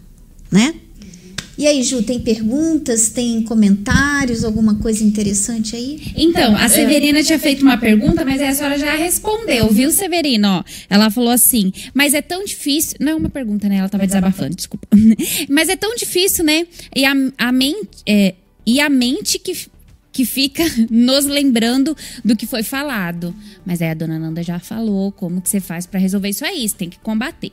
né? E aí, Ju, tem perguntas, tem comentários, alguma coisa interessante aí?
Então, a Severina tinha feito uma pergunta, mas a senhora já respondeu, viu, Severina? Ó, ela falou assim, mas é tão difícil. Não é uma pergunta, né? Ela tava desabafando, desculpa. *laughs* mas é tão difícil, né? E a, a mente. É, e a mente que que fica *laughs* nos lembrando do que foi falado. Mas aí a dona Nanda já falou como que você faz para resolver isso aí, você tem que combater.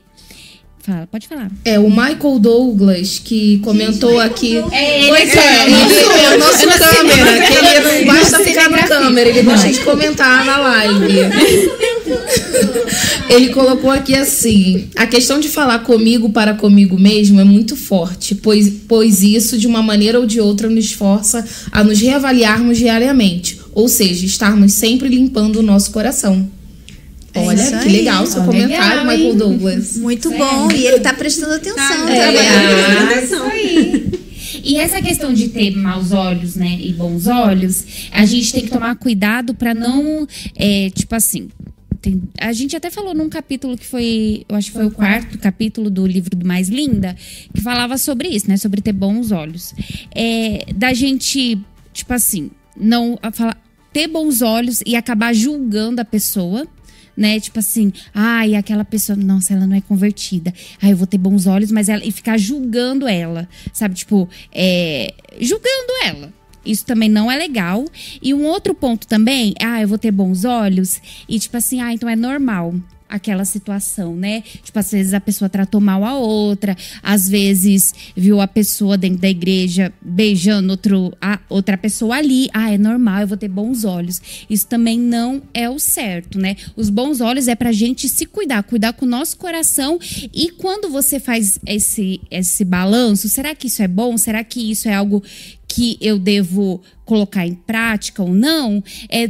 Fala, pode falar.
É, o Michael Douglas, que comentou aqui.
É,
pois é, ele é o nosso câmera, que ele não basta ficar na câmera, ele gosta de comentar na live. Ele colocou aqui assim: a questão de falar comigo para comigo mesmo é muito forte, pois, pois isso, de uma maneira ou de outra, nos força a nos reavaliarmos diariamente, ou seja, estarmos sempre limpando o nosso coração. Olha,
isso
que
aí.
legal seu comentário,
legal,
Michael? Douglas.
Muito bom. E ele tá prestando atenção.
Tá,
tá
é,
trabalhando.
é.
isso aí. E essa questão de ter maus olhos, né, e bons olhos, a gente tem que tomar cuidado para não, é, tipo assim, tem- a gente até falou num capítulo que foi, eu acho que foi o quarto capítulo do livro do Mais Linda, que falava sobre isso, né, sobre ter bons olhos. É, da gente, tipo assim, não falar, ter bons olhos e acabar julgando a pessoa né? Tipo assim, ai, aquela pessoa, nossa, ela não é convertida. Ai, eu vou ter bons olhos, mas ela. E ficar julgando ela, sabe? Tipo, é, julgando ela. Isso também não é legal. E um outro ponto também, ah, eu vou ter bons olhos. E tipo assim, ah, então é normal aquela situação, né? Tipo, às vezes a pessoa tratou mal a outra, às vezes viu a pessoa dentro da igreja beijando outro, a outra pessoa ali. Ah, é normal, eu vou ter bons olhos. Isso também não é o certo, né? Os bons olhos é pra gente se cuidar, cuidar com o nosso coração. E quando você faz esse, esse balanço, será que isso é bom? Será que isso é algo que eu devo colocar em prática ou não, é,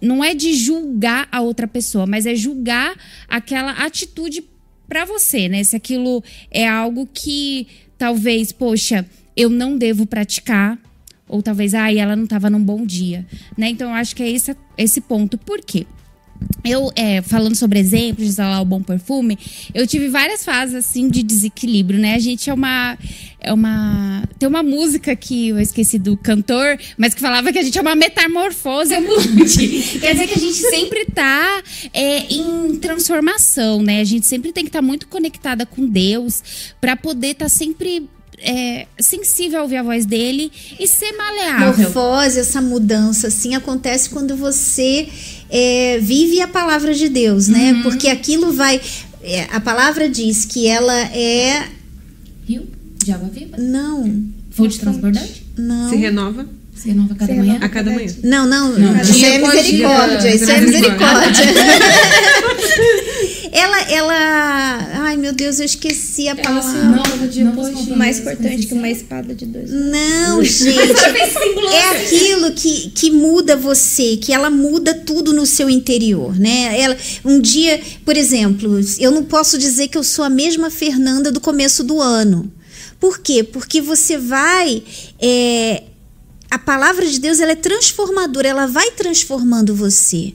não é de julgar a outra pessoa, mas é julgar aquela atitude para você, né? Se aquilo é algo que talvez, poxa, eu não devo praticar, ou talvez, ah, ela não estava num bom dia, né? Então eu acho que é esse, esse ponto. Por quê? Eu, é, falando sobre exemplos de exalar o bom perfume, eu tive várias fases, assim, de desequilíbrio, né? A gente é uma... É uma... Tem uma música que eu esqueci do cantor, mas que falava que a gente é uma metamorfose ambulante. *laughs* Quer dizer que a gente sempre tá é, em transformação, né? A gente sempre tem que estar tá muito conectada com Deus para poder estar tá sempre é, sensível a ouvir a voz dele e ser maleável.
Morfose, essa mudança, assim, acontece quando você é, vive a palavra de Deus, né? Uhum. Porque aquilo vai. É, a palavra diz que ela é.
Rio de água viva?
Não.
Fonte transbordante?
Não.
Se renova?
Se renova a cada Se manhã? Renova
a cada manhã.
Não, não. não. Isso é misericórdia. Isso é misericórdia. *laughs* ela, ela. Ai, meu Deus, eu esqueci a palavra.
Não, mais importante que uma espada de dois.
Não, *laughs* gente. é aquilo que, que muda você, que ela muda tudo no seu interior, né? Ela, um dia, por exemplo, eu não posso dizer que eu sou a mesma Fernanda do começo do ano. Por quê? Porque você vai. É, a palavra de Deus ela é transformadora, ela vai transformando você.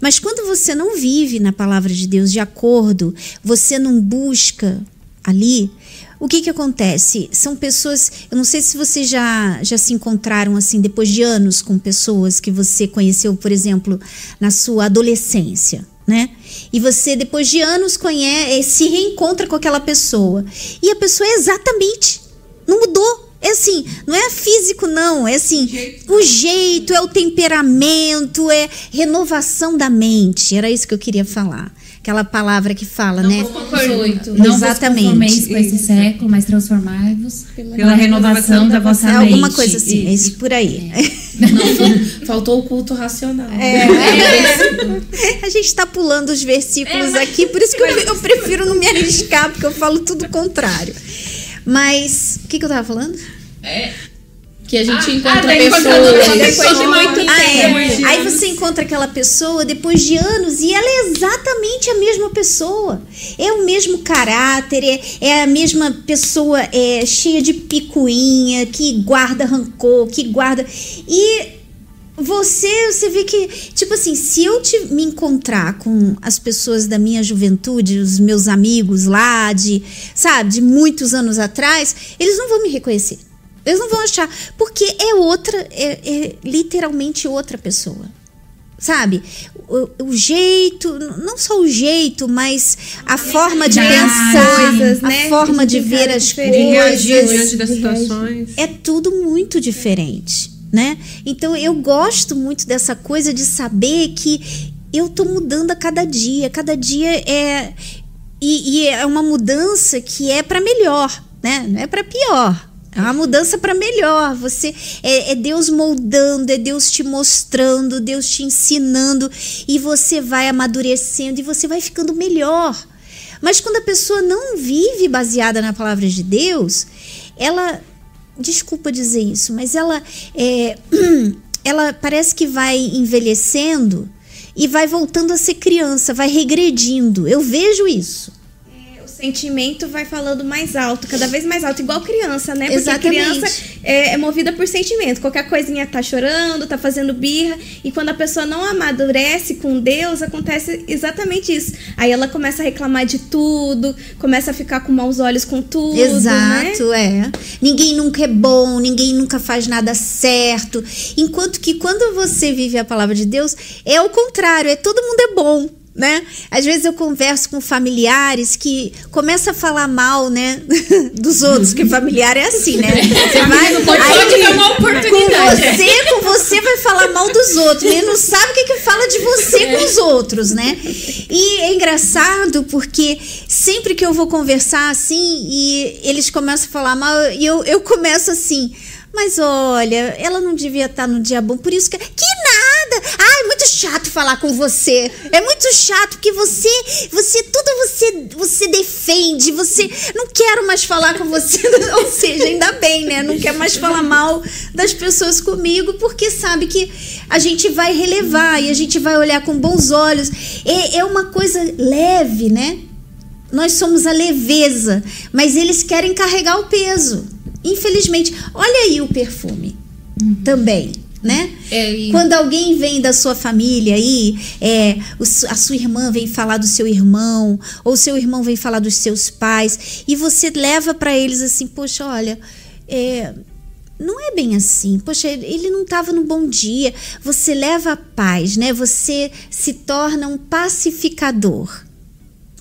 Mas quando você não vive na palavra de Deus de acordo, você não busca ali, o que que acontece? São pessoas, eu não sei se vocês já, já se encontraram assim depois de anos com pessoas que você conheceu, por exemplo, na sua adolescência, né? E você depois de anos conhece, se reencontra com aquela pessoa e a pessoa é exatamente não mudou é assim, não é físico, não. É assim, jeito. o jeito, é o temperamento, é renovação da mente. Era isso que eu queria falar. Aquela palavra que fala,
não
né?
Não Exatamente. com esse século, mas transformai-vos pela, pela renovação da, da vossa mente.
Alguma coisa assim, é isso por aí.
É. Não, faltou o culto racional.
É. É. A gente está pulando os versículos é, aqui, por isso que eu, eu prefiro não me arriscar, porque eu falo tudo o contrário. Mas, o que, que eu tava falando?
É. Que a gente ah, encontra ah, pessoas depois de muito
ah, é. Aí você encontra aquela pessoa depois de anos e ela é exatamente a mesma pessoa. É o mesmo caráter, é, é a mesma pessoa é, cheia de picuinha, que guarda rancor, que guarda. E você, você vê que, tipo assim, se eu te, me encontrar com as pessoas da minha juventude, os meus amigos lá de, sabe, de muitos anos atrás, eles não vão me reconhecer. Eles não vão achar, porque é outra, é, é literalmente outra pessoa. Sabe? O, o, jeito, não só o jeito, mas a forma de pensar, coisas, né? a forma de ver as coisas. De
reagir diante das situações.
É tudo muito diferente né? Então eu gosto muito dessa coisa de saber que eu tô mudando a cada dia, cada dia é e, e é uma mudança que é para melhor, né? Não é para pior. É uma mudança para melhor. Você é, é, Deus moldando, é Deus te mostrando, Deus te ensinando e você vai amadurecendo e você vai ficando melhor. Mas quando a pessoa não vive baseada na palavra de Deus, ela desculpa dizer isso, mas ela, é, *clears throat* ela parece que vai envelhecendo e vai voltando a ser criança, vai regredindo. Eu vejo isso.
Sentimento vai falando mais alto, cada vez mais alto, igual criança, né? Porque
Exatamente.
criança é, é movida por sentimento. Qualquer coisinha tá chorando, tá fazendo birra. E quando a pessoa não amadurece com Deus, acontece exatamente isso. Aí ela começa a reclamar de tudo, começa a ficar com maus olhos com tudo. Né?
Exato, é. Ninguém nunca é bom, ninguém nunca faz nada certo. Enquanto que quando você vive a palavra de Deus, é o contrário, é todo mundo é bom. Né? Às vezes eu converso com familiares que começa a falar mal, né, *laughs* dos outros, que familiar é assim, né? Você vai,
Não pode
aí,
ter uma
com
oportunidade.
você, com você vai falar mal dos outros. Ele não sabe o que, que fala de você com os outros, né? E é engraçado porque sempre que eu vou conversar assim e eles começam a falar mal, e eu, eu começo assim. Mas olha, ela não devia estar no dia bom, por isso que. Que nada! Ai, muito chato falar com você. É muito chato, porque você. Você. Tudo você. Você defende. Você. Não quero mais falar com você. *laughs* Ou seja, ainda bem, né? Não quer mais falar mal das pessoas comigo, porque sabe que a gente vai relevar e a gente vai olhar com bons olhos. É, é uma coisa leve, né? Nós somos a leveza, mas eles querem carregar o peso. Infelizmente, olha aí o perfume também, né?
É, e-
Quando alguém vem da sua família aí, é, a sua irmã vem falar do seu irmão, ou seu irmão vem falar dos seus pais, e você leva para eles assim, poxa, olha, é, não é bem assim. Poxa, ele ele não estava no bom dia. Você leva a paz, né? Você se torna um pacificador.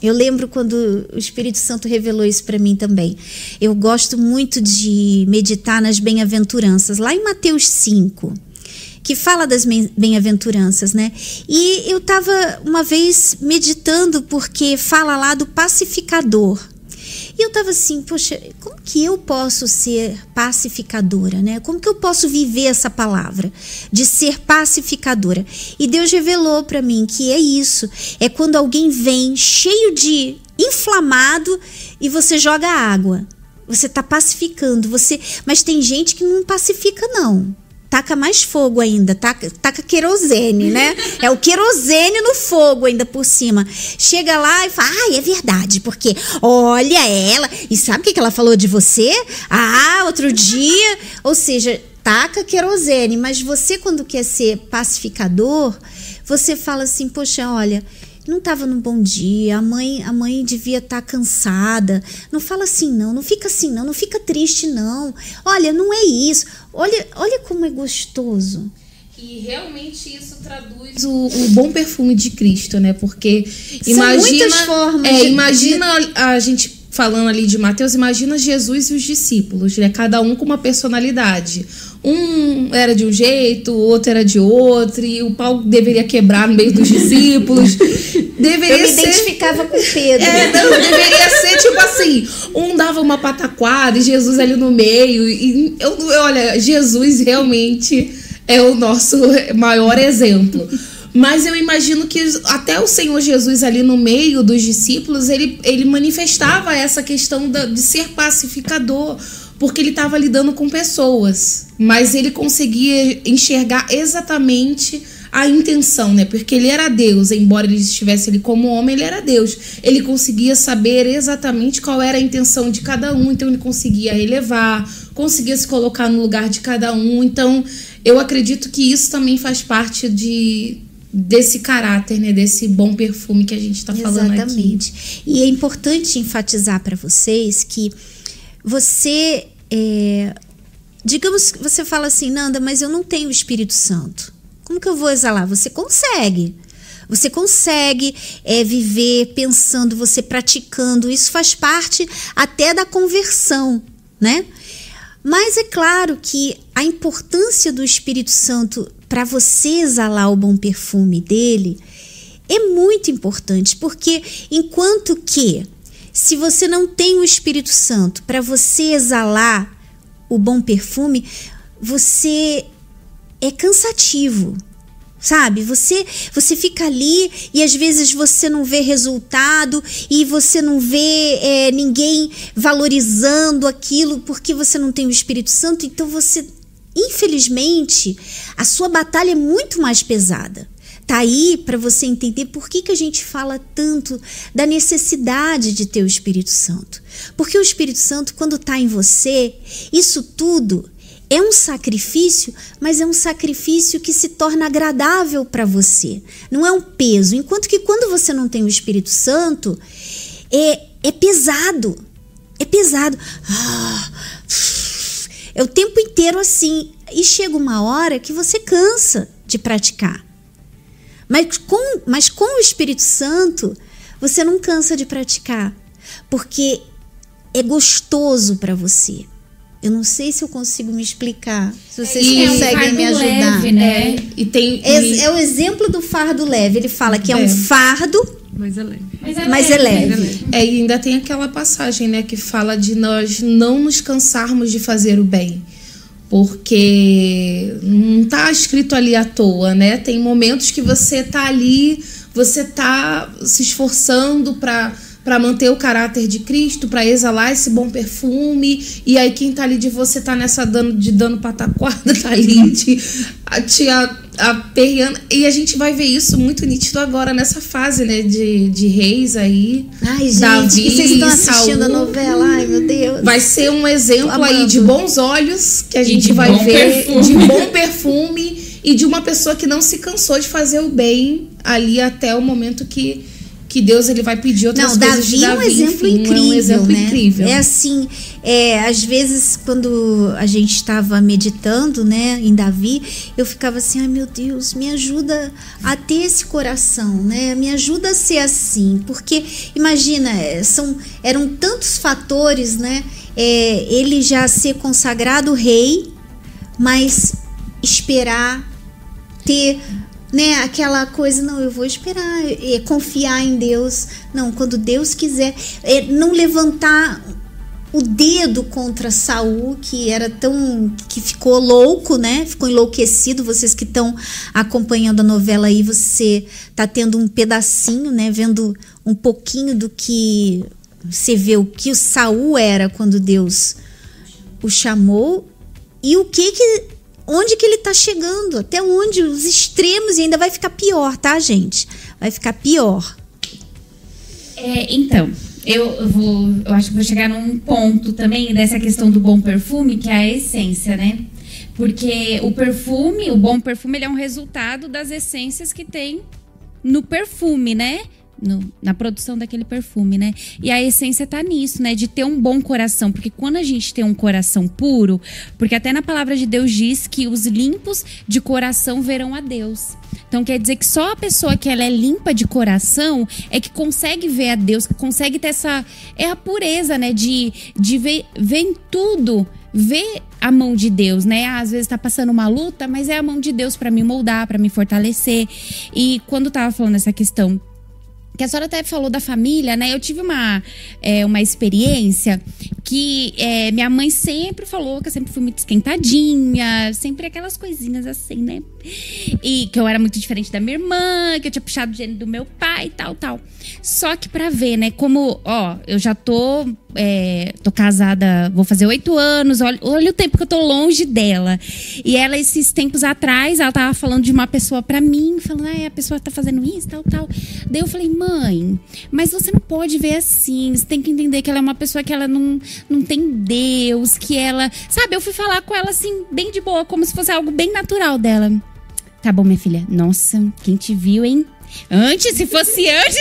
Eu lembro quando o Espírito Santo revelou isso para mim também. Eu gosto muito de meditar nas bem-aventuranças, lá em Mateus 5, que fala das bem-aventuranças, né? E eu estava uma vez meditando porque fala lá do pacificador. E eu tava assim, poxa, como que eu posso ser pacificadora, né? Como que eu posso viver essa palavra de ser pacificadora? E Deus revelou para mim que é isso, é quando alguém vem cheio de inflamado e você joga água. Você tá pacificando, você, mas tem gente que não pacifica não. Taca mais fogo ainda, taca, taca querosene, né? É o querosene no fogo ainda por cima. Chega lá e fala, ai, é verdade, porque olha ela, e sabe o que que ela falou de você? Ah, outro dia. Ou seja, taca querosene, mas você, quando quer ser pacificador, você fala assim, poxa, olha, não estava num bom dia, a mãe, a mãe devia estar cansada. Não fala assim não, não fica assim não, não fica triste não. Olha, não é isso. Olha, olha como é gostoso.
E realmente isso traduz o, o bom perfume de Cristo, né? Porque
São
imagina,
muitas formas
é,
de-
imagina a, a gente falando ali de Mateus, imagina Jesus e os discípulos, né? Cada um com uma personalidade. Um era de um jeito, o outro era de outro, e o pau deveria quebrar no meio dos discípulos. *laughs* Deveria
Eu me
ser
identificava com Pedro.
é, não, deveria ser tipo assim: um dava uma pataquada e Jesus ali no meio. E eu, eu- olha, Jesus realmente é o nosso maior exemplo. Mas eu imagino que até o Senhor Jesus ali no meio dos discípulos, ele, ele manifestava essa questão da- de ser pacificador, porque ele estava lidando com pessoas. Mas ele conseguia enxergar exatamente a intenção, né? Porque ele era Deus, embora ele estivesse ali como homem, ele era Deus. Ele conseguia saber exatamente qual era a intenção de cada um, então ele conseguia relevar, conseguia se colocar no lugar de cada um. Então, eu acredito que isso também faz parte de desse caráter, né? Desse bom perfume que a gente está falando aqui.
Exatamente. E é importante enfatizar para vocês que você. é, digamos que você fala assim, Nanda, mas eu não tenho o Espírito Santo. Como que eu vou exalar? Você consegue. Você consegue é, viver pensando, você praticando. Isso faz parte até da conversão, né? Mas é claro que a importância do Espírito Santo para você exalar o bom perfume dele é muito importante, porque enquanto que se você não tem o Espírito Santo para você exalar o bom perfume, você é cansativo. Sabe? Você você fica ali e às vezes você não vê resultado e você não vê é, ninguém valorizando aquilo porque você não tem o Espírito Santo. Então você, infelizmente, a sua batalha é muito mais pesada. Tá aí para você entender por que, que a gente fala tanto da necessidade de ter o Espírito Santo. Porque o Espírito Santo, quando está em você, isso tudo é um sacrifício, mas é um sacrifício que se torna agradável para você. Não é um peso. Enquanto que quando você não tem o Espírito Santo, é, é pesado. É pesado. Ah, é o tempo inteiro assim. E chega uma hora que você cansa de praticar. Mas com, mas com o Espírito Santo, você não cansa de praticar, porque é gostoso para você. Eu não sei se eu consigo me explicar. Se vocês
E é um
conseguem
fardo
me ajudar.
leve, né?
E tem.
É,
e-
é o exemplo do fardo leve. Ele fala que é um
É.
fardo,
Mas é leve.
mas é leve.
É, e ainda tem aquela passagem, né, que fala de nós não nos cansarmos de fazer o bem. Porque não tá escrito ali à toa, né? Tem momentos que você tá ali, você tá se esforçando para para manter o caráter de Cristo, para exalar esse bom perfume, e aí quem tá ali de você tá nessa dano de dano pataquada, *laughs* tá ali a- te aperreando. E a gente vai ver isso muito nítido agora nessa fase, né, de, de reis aí.
Ai, gente,
Davi,
que vocês estão assistindo
Saul.
a novela. Ai, meu Deus.
Vai ser um exemplo aí de bons olhos que a gente vai ver,
perfume.
de bom perfume e de uma pessoa que não se cansou de fazer o bem ali até o momento que, que Deus ele vai pedir outras
Não,
coisas
Davi
de
é um
Davi.
exemplo
enfim,
incrível,
é um exemplo
né?
incrível.
É assim, é, às vezes quando a gente estava meditando, né, em Davi, eu ficava assim, ai meu Deus, me ajuda a ter esse coração, né? Me ajuda a ser assim, porque imagina, é, são eram tantos fatores, né? É, ele já ser consagrado rei, mas esperar ter né, aquela coisa, não, eu vou esperar, é, confiar em Deus. Não, quando Deus quiser, é, não levantar o dedo contra Saul, que era tão que ficou louco, né? Ficou enlouquecido. Vocês que estão acompanhando a novela aí, você tá tendo um pedacinho, né, vendo um pouquinho do que você vê o que o Saul era quando Deus o chamou e o que que onde que ele tá chegando, até onde os extremos e ainda vai ficar pior, tá, gente? Vai ficar pior.
É, então, eu, eu vou. Eu acho que vou chegar num ponto também dessa questão do bom perfume, que é a essência, né? Porque o perfume, o bom perfume, ele é um resultado das essências que tem no perfume, né? No- na produção daquele perfume, né? E a essência tá nisso, né? De ter um bom coração. Porque quando a gente tem um coração puro, porque até na palavra de Deus diz que os limpos de coração verão a Deus. Então quer dizer que só a pessoa que ela é limpa de coração é que consegue ver a Deus, que consegue ter essa. É a pureza, né? De, de ver, ver em tudo. Ver a mão de Deus, né? Às vezes tá passando uma luta, mas é a mão de Deus para me moldar, para me fortalecer. E quando tava falando essa questão que a senhora até falou da família, né? Eu tive uma, é, uma experiência que é, minha mãe sempre falou que eu sempre fui muito esquentadinha, sempre aquelas coisinhas assim, né? E que eu era muito diferente da minha irmã, que eu tinha puxado o gênero do meu pai e tal, tal. Só que pra ver, né, como, ó, eu já tô, é, tô casada, vou fazer oito anos, olha, olha o tempo que eu tô longe dela. E ela, esses tempos atrás, ela tava falando de uma pessoa pra mim, falando, ah, a pessoa tá fazendo isso, tal, tal. Daí eu falei, mãe, mas você não pode ver assim, você tem que entender que ela é uma pessoa que ela não, não tem Deus, que ela. Sabe, eu fui falar com ela assim, bem de boa, como se fosse algo bem natural dela. Tá bom, minha filha. Nossa, quem te viu, hein? Antes, se fosse antes.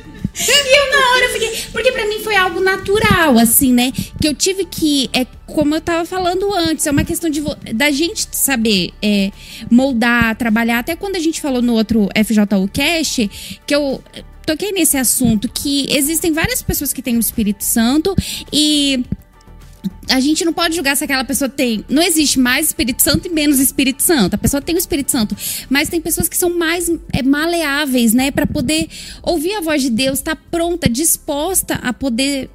*laughs* E eu na hora eu fiquei. Porque pra mim foi algo natural, assim, né? Que eu tive que. É como eu tava falando antes, é uma questão de da gente saber é, moldar, trabalhar. Até quando a gente falou no outro FJU Cast, que eu toquei nesse assunto, que existem várias pessoas que têm o Espírito Santo e a gente não pode julgar se aquela pessoa tem. Não existe mais Espírito Santo e menos Espírito Santo. A pessoa tem o Espírito Santo, mas tem pessoas que são mais é, maleáveis, né? Pra poder ouvir a voz de Deus, tá pronta, disposta a poder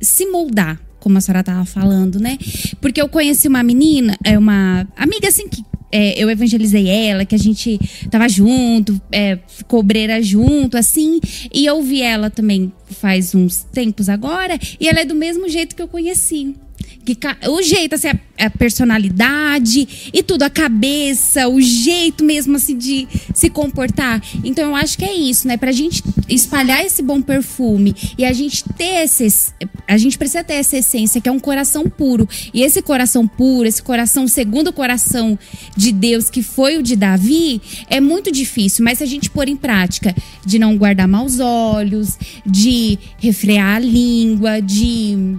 se moldar, como a senhora tava falando, né? Porque eu conheci uma menina, é uma amiga assim que. é, eu evangelizei ela, que a gente tava junto, é, ficou obreira junto, assim. E eu vi ela também faz uns tempos agora, e ela é do mesmo jeito que eu conheci. Que, o jeito, assim, a, a, personalidade e tudo, a cabeça, o jeito mesmo, assim, de se comportar. Então, eu acho que é isso, né? Pra gente espalhar esse bom perfume e a gente ter esse. A gente precisa ter essa essência, que é um coração puro. E esse coração puro, esse coração segundo o coração de Deus, que foi o de Davi, é muito difícil. Mas se a gente pôr em prática de não guardar maus olhos, de refrear a língua, de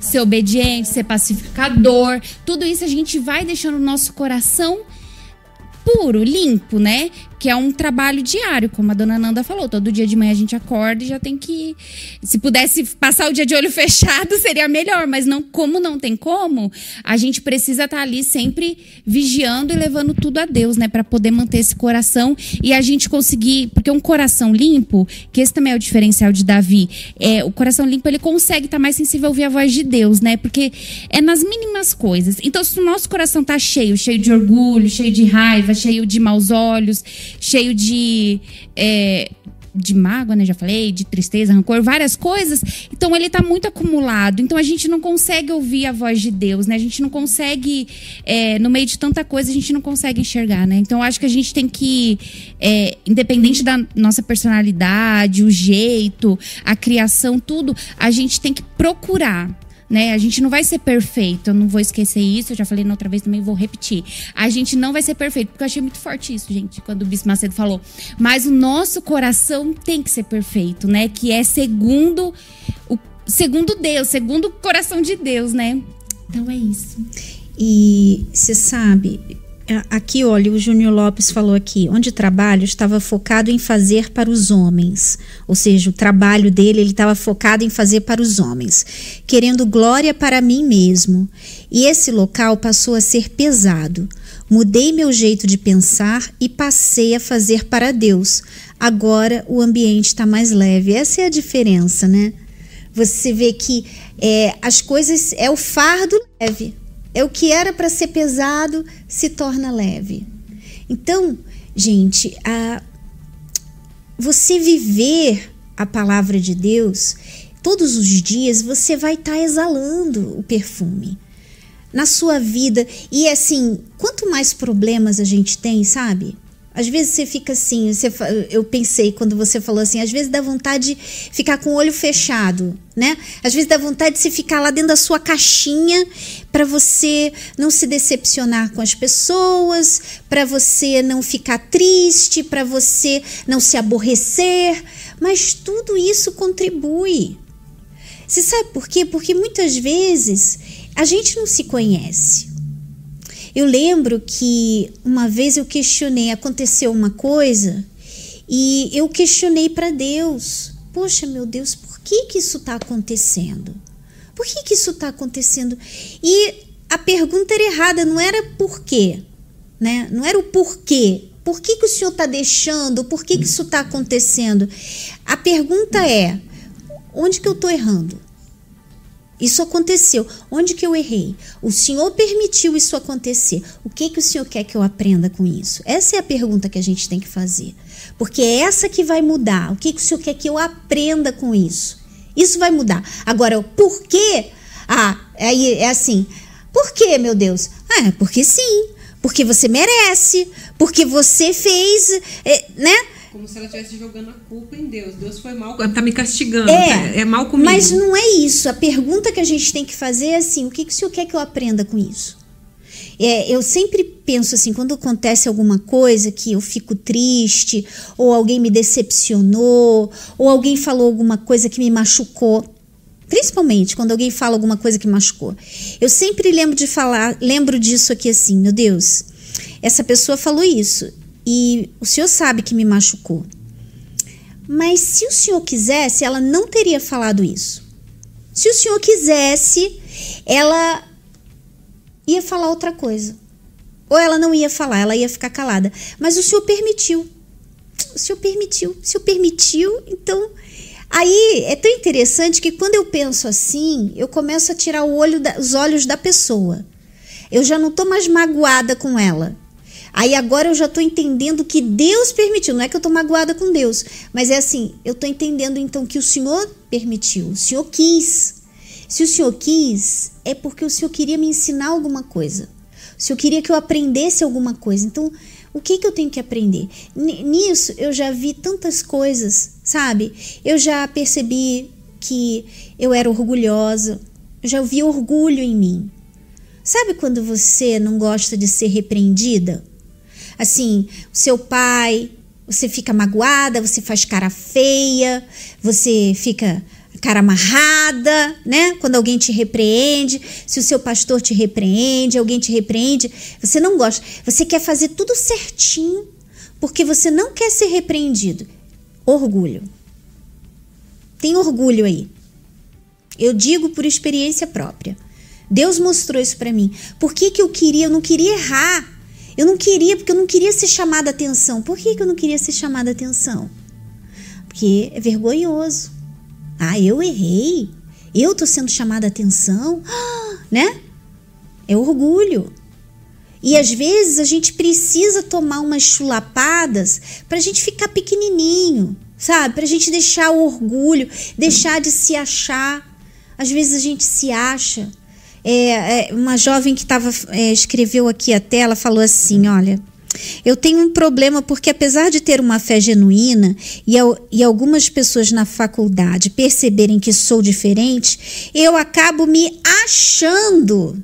ser obediente, ser pacificador. Tudo isso a gente vai deixando o nosso coração puro, limpo, né? Que é um trabalho diário, como a dona Nanda falou. Todo dia de manhã a gente acorda e já tem que. Se pudesse passar o dia de olho *laughs* fechado, seria melhor, mas não, como não tem como, a gente precisa estar tá ali sempre vigiando e levando tudo a Deus, né? para poder manter esse coração e a gente conseguir. Porque um coração limpo, que esse também é o diferencial de Davi, é, o coração limpo ele consegue estar tá mais sensível a ouvir a voz de Deus, né? Porque é nas mínimas coisas. Então, se o nosso coração tá cheio, cheio de orgulho, cheio de raiva, cheio de maus olhos, cheio de. É, de mágoa, né? Já falei, de tristeza, rancor, várias coisas. Então ele está muito acumulado. Então a gente não consegue ouvir a voz de Deus, né? A gente não consegue, é, no meio de tanta coisa, a gente não consegue enxergar, né? Então acho que a gente tem que, é, independente da nossa personalidade, o jeito, a criação, tudo, a gente tem que procurar né? A gente não vai ser perfeito. Eu não vou esquecer isso. Eu já falei na outra vez também, vou repetir. A gente não vai ser perfeito, porque eu achei muito forte isso, gente, quando o Bispo Macedo falou. Mas o nosso coração tem que ser perfeito, né? Que é segundo o segundo Deus, segundo o coração de Deus, né? Então é isso.
E você sabe, aqui, olha, o Júnior Lopes falou aqui, onde trabalho estava focado em fazer para os homens. Ou seja, o trabalho dele, ele estava focado em fazer para os homens, querendo glória para mim mesmo. E esse local passou a ser pesado. Mudei meu jeito de pensar e passei a fazer para Deus. Agora o ambiente está mais leve. Essa é a diferença, né? Você vê que é, as coisas é o fardo leve é o que era para ser pesado se torna leve. Então, gente, a, você viver a palavra de Deus todos os dias, você vai estar tá exalando o perfume na sua vida. E assim, quanto mais problemas a gente tem, sabe? Às vezes você fica assim, você, eu pensei quando você falou assim, às vezes dá vontade de ficar com o olho fechado, né? Às vezes dá vontade de você ficar lá dentro da sua caixinha para você não se decepcionar com as pessoas, para você não ficar triste, para você não se aborrecer, mas tudo isso contribui. Você sabe por quê? Porque muitas vezes a gente não se conhece. Eu lembro que uma vez eu questionei, aconteceu uma coisa e eu questionei para Deus: Poxa, meu Deus, por que, que isso está acontecendo? Por que, que isso está acontecendo? E a pergunta era errada, não era por quê, né? Não era o porquê. Por que, que o senhor está deixando? Por que, que isso está acontecendo? A pergunta é: onde que eu estou errando? Isso aconteceu. Onde que eu errei? O Senhor permitiu isso acontecer. O que que o Senhor quer que eu aprenda com isso? Essa é a pergunta que a gente tem que fazer. Porque é essa que vai mudar. O que que o Senhor quer que eu aprenda com isso? Isso vai mudar. Agora, o porquê? Ah, aí é assim. Por quê, meu Deus? Ah, é porque sim. Porque você merece. Porque você fez, é, né?
Como se ela estivesse jogando a culpa em Deus. Deus foi mal, tá me castigando. É, tá, é mal comigo.
Mas não é isso. A pergunta que a gente tem que fazer é assim: o que, que o senhor quer que eu aprenda com isso? É, eu sempre penso assim, quando acontece alguma coisa que eu fico triste, ou alguém me decepcionou, ou alguém falou alguma coisa que me machucou, principalmente quando alguém fala alguma coisa que machucou. Eu sempre lembro de falar, lembro disso aqui assim, meu Deus, essa pessoa falou isso e o senhor sabe que me machucou. Mas se o senhor quisesse, ela não teria falado isso. Se o senhor quisesse, ela ia falar outra coisa. Ou ela não ia falar, ela ia ficar calada. Mas o senhor permitiu. O senhor permitiu. O senhor permitiu, então. Aí é tão interessante que quando eu penso assim, eu começo a tirar olho da, os olhos da pessoa. Eu já não estou mais magoada com ela. Aí agora eu já estou entendendo que Deus permitiu. Não é que eu estou magoada com Deus, mas é assim, eu estou entendendo então que o Senhor permitiu, o Senhor quis. Se o Senhor quis, é porque o Senhor queria me ensinar alguma coisa. O Senhor queria que eu aprendesse alguma coisa. Então, o que, que eu tenho que aprender? Nisso, eu já vi tantas coisas, sabe? Eu já percebi que eu era orgulhosa. Eu já vi orgulho em mim. Sabe quando você não gosta de ser repreendida? Assim, seu pai, você fica magoada, você faz cara feia, você fica cara amarrada, né? Quando alguém te repreende, se o seu pastor te repreende, alguém te repreende, você não gosta. Você quer fazer tudo certinho porque você não quer ser repreendido. Orgulho. Tem orgulho aí. Eu digo por experiência própria. Deus mostrou isso para mim. Por que, que eu queria? Eu não queria errar. Eu não queria, porque eu não queria ser chamada atenção. Por que, que eu não queria ser chamada atenção? Porque é vergonhoso. Ah, eu errei. Eu tô sendo chamada atenção, né? É orgulho. E às vezes a gente precisa tomar umas chulapadas para a gente ficar pequenininho, sabe? Para a gente deixar o orgulho, deixar de se achar. Às vezes a gente se acha. É, é, uma jovem que tava, é, escreveu aqui a tela falou assim: olha, eu tenho um problema porque, apesar de ter uma fé genuína e, e algumas pessoas na faculdade perceberem que sou diferente, eu acabo me achando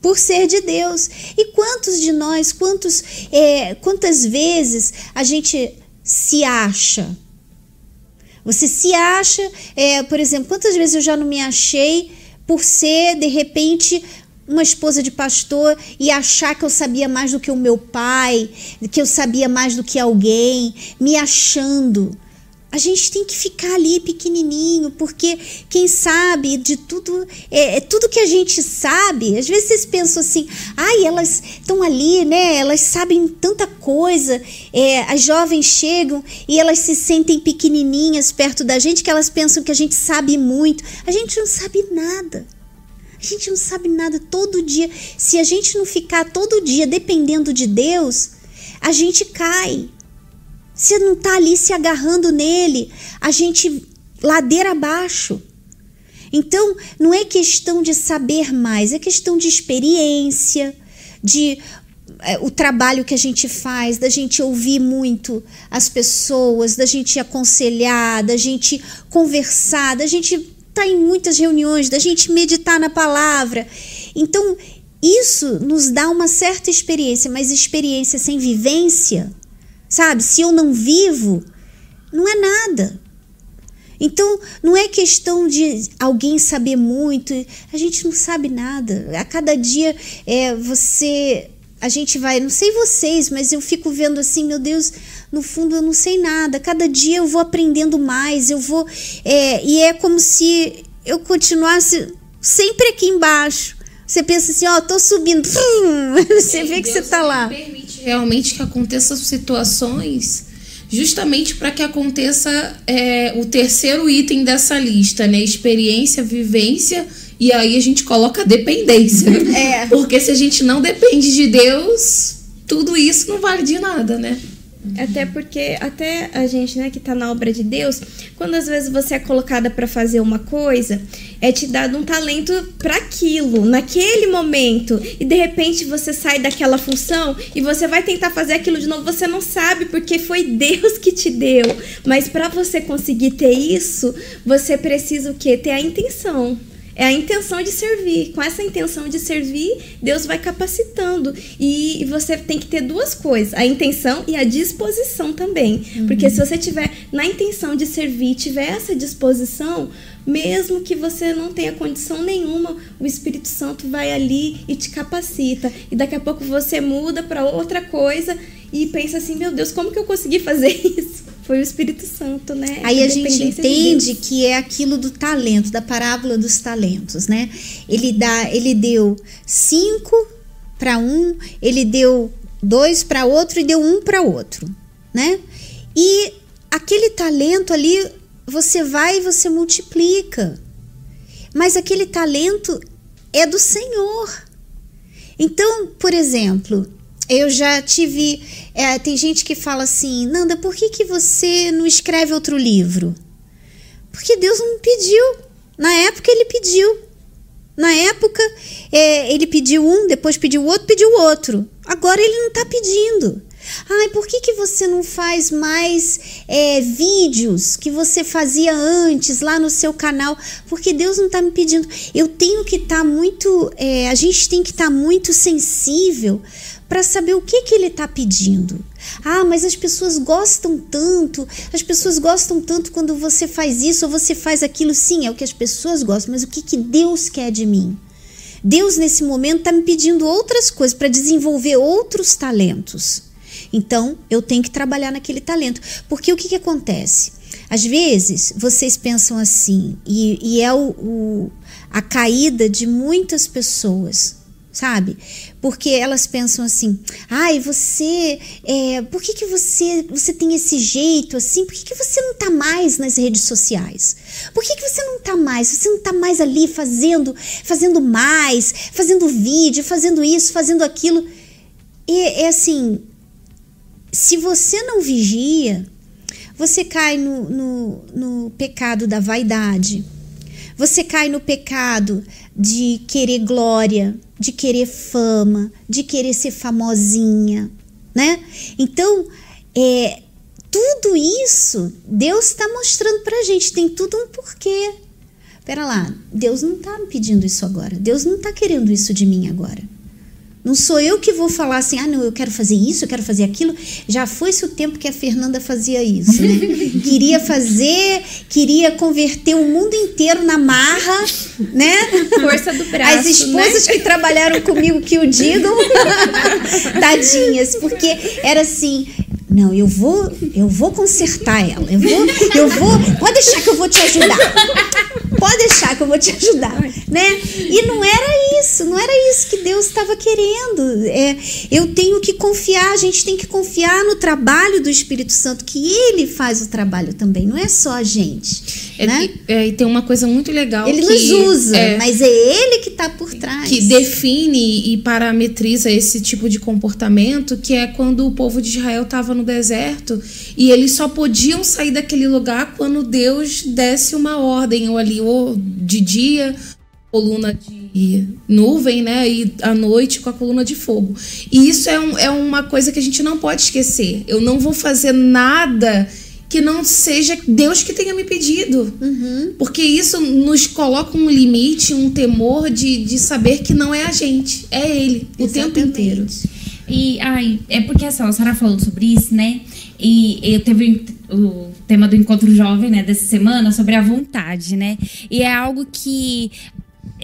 por ser de Deus. E quantos de nós, quantos, é, quantas vezes a gente se acha? Você se acha, é, por exemplo, quantas vezes eu já não me achei por ser, de repente, uma esposa de pastor e achar que eu sabia mais do que o meu pai, que eu sabia mais do que alguém, me achando. A gente tem que ficar ali pequenininho, porque quem sabe de tudo, é, é tudo que a gente sabe. Às vezes vocês pensam assim, ai, elas estão ali, né? Elas sabem tanta coisa. É, as jovens chegam e elas se sentem pequenininhas perto da gente, que elas pensam que a gente sabe muito. A gente não sabe nada. A gente não sabe nada todo dia. Se a gente não ficar todo dia dependendo de Deus, a gente cai. Se não tá ali se agarrando nele, a gente ladeira abaixo. Então, não é questão de saber mais, é questão de experiência, de é, o trabalho que a gente faz, da gente ouvir muito as pessoas, da gente aconselhar, da gente conversar, da gente estar em muitas reuniões, da gente meditar na palavra. Então, isso nos dá uma certa experiência, mas experiência sem vivência, sabe? Se eu não vivo, não é nada. Então, não é questão de alguém saber muito, a gente não sabe nada. A cada dia é você a gente vai, não sei vocês, mas eu fico vendo assim, meu Deus, no fundo eu não sei nada. Cada dia eu vou aprendendo mais, eu vou. É, e é como se eu continuasse sempre aqui embaixo. Você pensa assim, ó, oh, tô subindo. *laughs* Você vê que Deus você tá lá.
permite realmente que aconteçam situações justamente para que aconteça é, o terceiro item dessa lista, né? Experiência, vivência e aí a gente coloca dependência. É. Porque se a gente não depende de Deus, tudo isso não vale de nada, né?
Até porque, até a gente, né, que tá na obra de Deus, quando às vezes você é colocada para fazer uma coisa, é te dado um talento para aquilo, naquele momento, e de repente você sai daquela função e você vai tentar fazer aquilo de novo, você não sabe porque foi Deus que te deu. Mas para você conseguir ter isso, você precisa o quê? Ter a intenção. É a intenção de servir. Com essa intenção de servir, Deus vai capacitando. E você tem que ter duas coisas: a intenção e a disposição também. Uhum. Porque se você tiver na intenção de servir, tiver essa disposição, mesmo que você não tenha condição nenhuma, o Espírito Santo vai ali e te capacita. E daqui a pouco você muda para outra coisa e pensa assim: meu Deus, como que eu consegui fazer *laughs* isso? Foi o Espírito Santo, né?
Aí a gente entende de que é aquilo do talento, da parábola dos talentos, né? Ele dá, ele deu cinco para um, ele deu dois para outro e deu um para outro, né? E aquele talento ali você vai e você multiplica. Mas aquele talento é do Senhor. Então, por exemplo, eu já tive. É, tem gente que fala assim: Nanda, por que, que você não escreve outro livro? Porque Deus não pediu. Na época ele pediu. Na época é, ele pediu um, depois pediu outro, pediu outro. Agora ele não está pedindo. Ai, por que, que você não faz mais é, vídeos que você fazia antes lá no seu canal? Porque Deus não está me pedindo. Eu tenho que estar tá muito. É, a gente tem que estar tá muito sensível para saber o que, que ele está pedindo. Ah, mas as pessoas gostam tanto, as pessoas gostam tanto quando você faz isso ou você faz aquilo. Sim, é o que as pessoas gostam, mas o que, que Deus quer de mim? Deus, nesse momento, está me pedindo outras coisas para desenvolver outros talentos. Então, eu tenho que trabalhar naquele talento. Porque o que, que acontece? Às vezes, vocês pensam assim, e, e é o, o, a caída de muitas pessoas, sabe? Porque elas pensam assim, ai, você, é, por que, que você, você tem esse jeito assim? Por que, que você não tá mais nas redes sociais? Por que, que você não tá mais? Você não tá mais ali fazendo, fazendo mais, fazendo vídeo, fazendo isso, fazendo aquilo. E é assim, se você não vigia, você cai no, no, no, pecado da vaidade, você cai no pecado de querer glória, de querer fama, de querer ser famosinha, né? Então, é, tudo isso Deus está mostrando pra gente, tem tudo um porquê. Pera lá, Deus não está me pedindo isso agora, Deus não está querendo isso de mim agora. Não sou eu que vou falar assim, ah, não, eu quero fazer isso, eu quero fazer aquilo. Já foi-se o tempo que a Fernanda fazia isso, né? *laughs* queria fazer, queria converter o mundo inteiro na marra, né?
Força do braço.
As esposas né? que trabalharam comigo que o digam, *laughs* tadinhas, porque era assim, não, eu vou, eu vou consertar ela. Eu vou, eu vou. Pode deixar que eu vou te ajudar. Pode deixar que eu vou te ajudar, né? E não era isso, não era isso que Deus estava querendo. É, eu tenho que confiar, a gente tem que confiar no trabalho do Espírito Santo, que ele faz o trabalho também, não é só a gente.
É,
né?
é, e tem uma coisa muito legal.
Ele
que,
nos usa, é, mas é ele que está por trás.
Que define e parametriza esse tipo de comportamento, que é quando o povo de Israel estava no deserto e eles só podiam sair daquele lugar quando Deus desse uma ordem, ou ali, ou de dia, coluna de nuvem, né? E à noite com a coluna de fogo. E isso é, um, é uma coisa que a gente não pode esquecer. Eu não vou fazer nada que não seja Deus que tenha me pedido.
Uhum.
Porque isso nos coloca um limite, um temor de, de saber que não é a gente, é Ele, o Exatamente. tempo inteiro.
E ai, é porque assim, a Sara falou sobre isso, né? E eu teve o tema do encontro jovem, né, dessa semana, sobre a vontade, né? E é algo que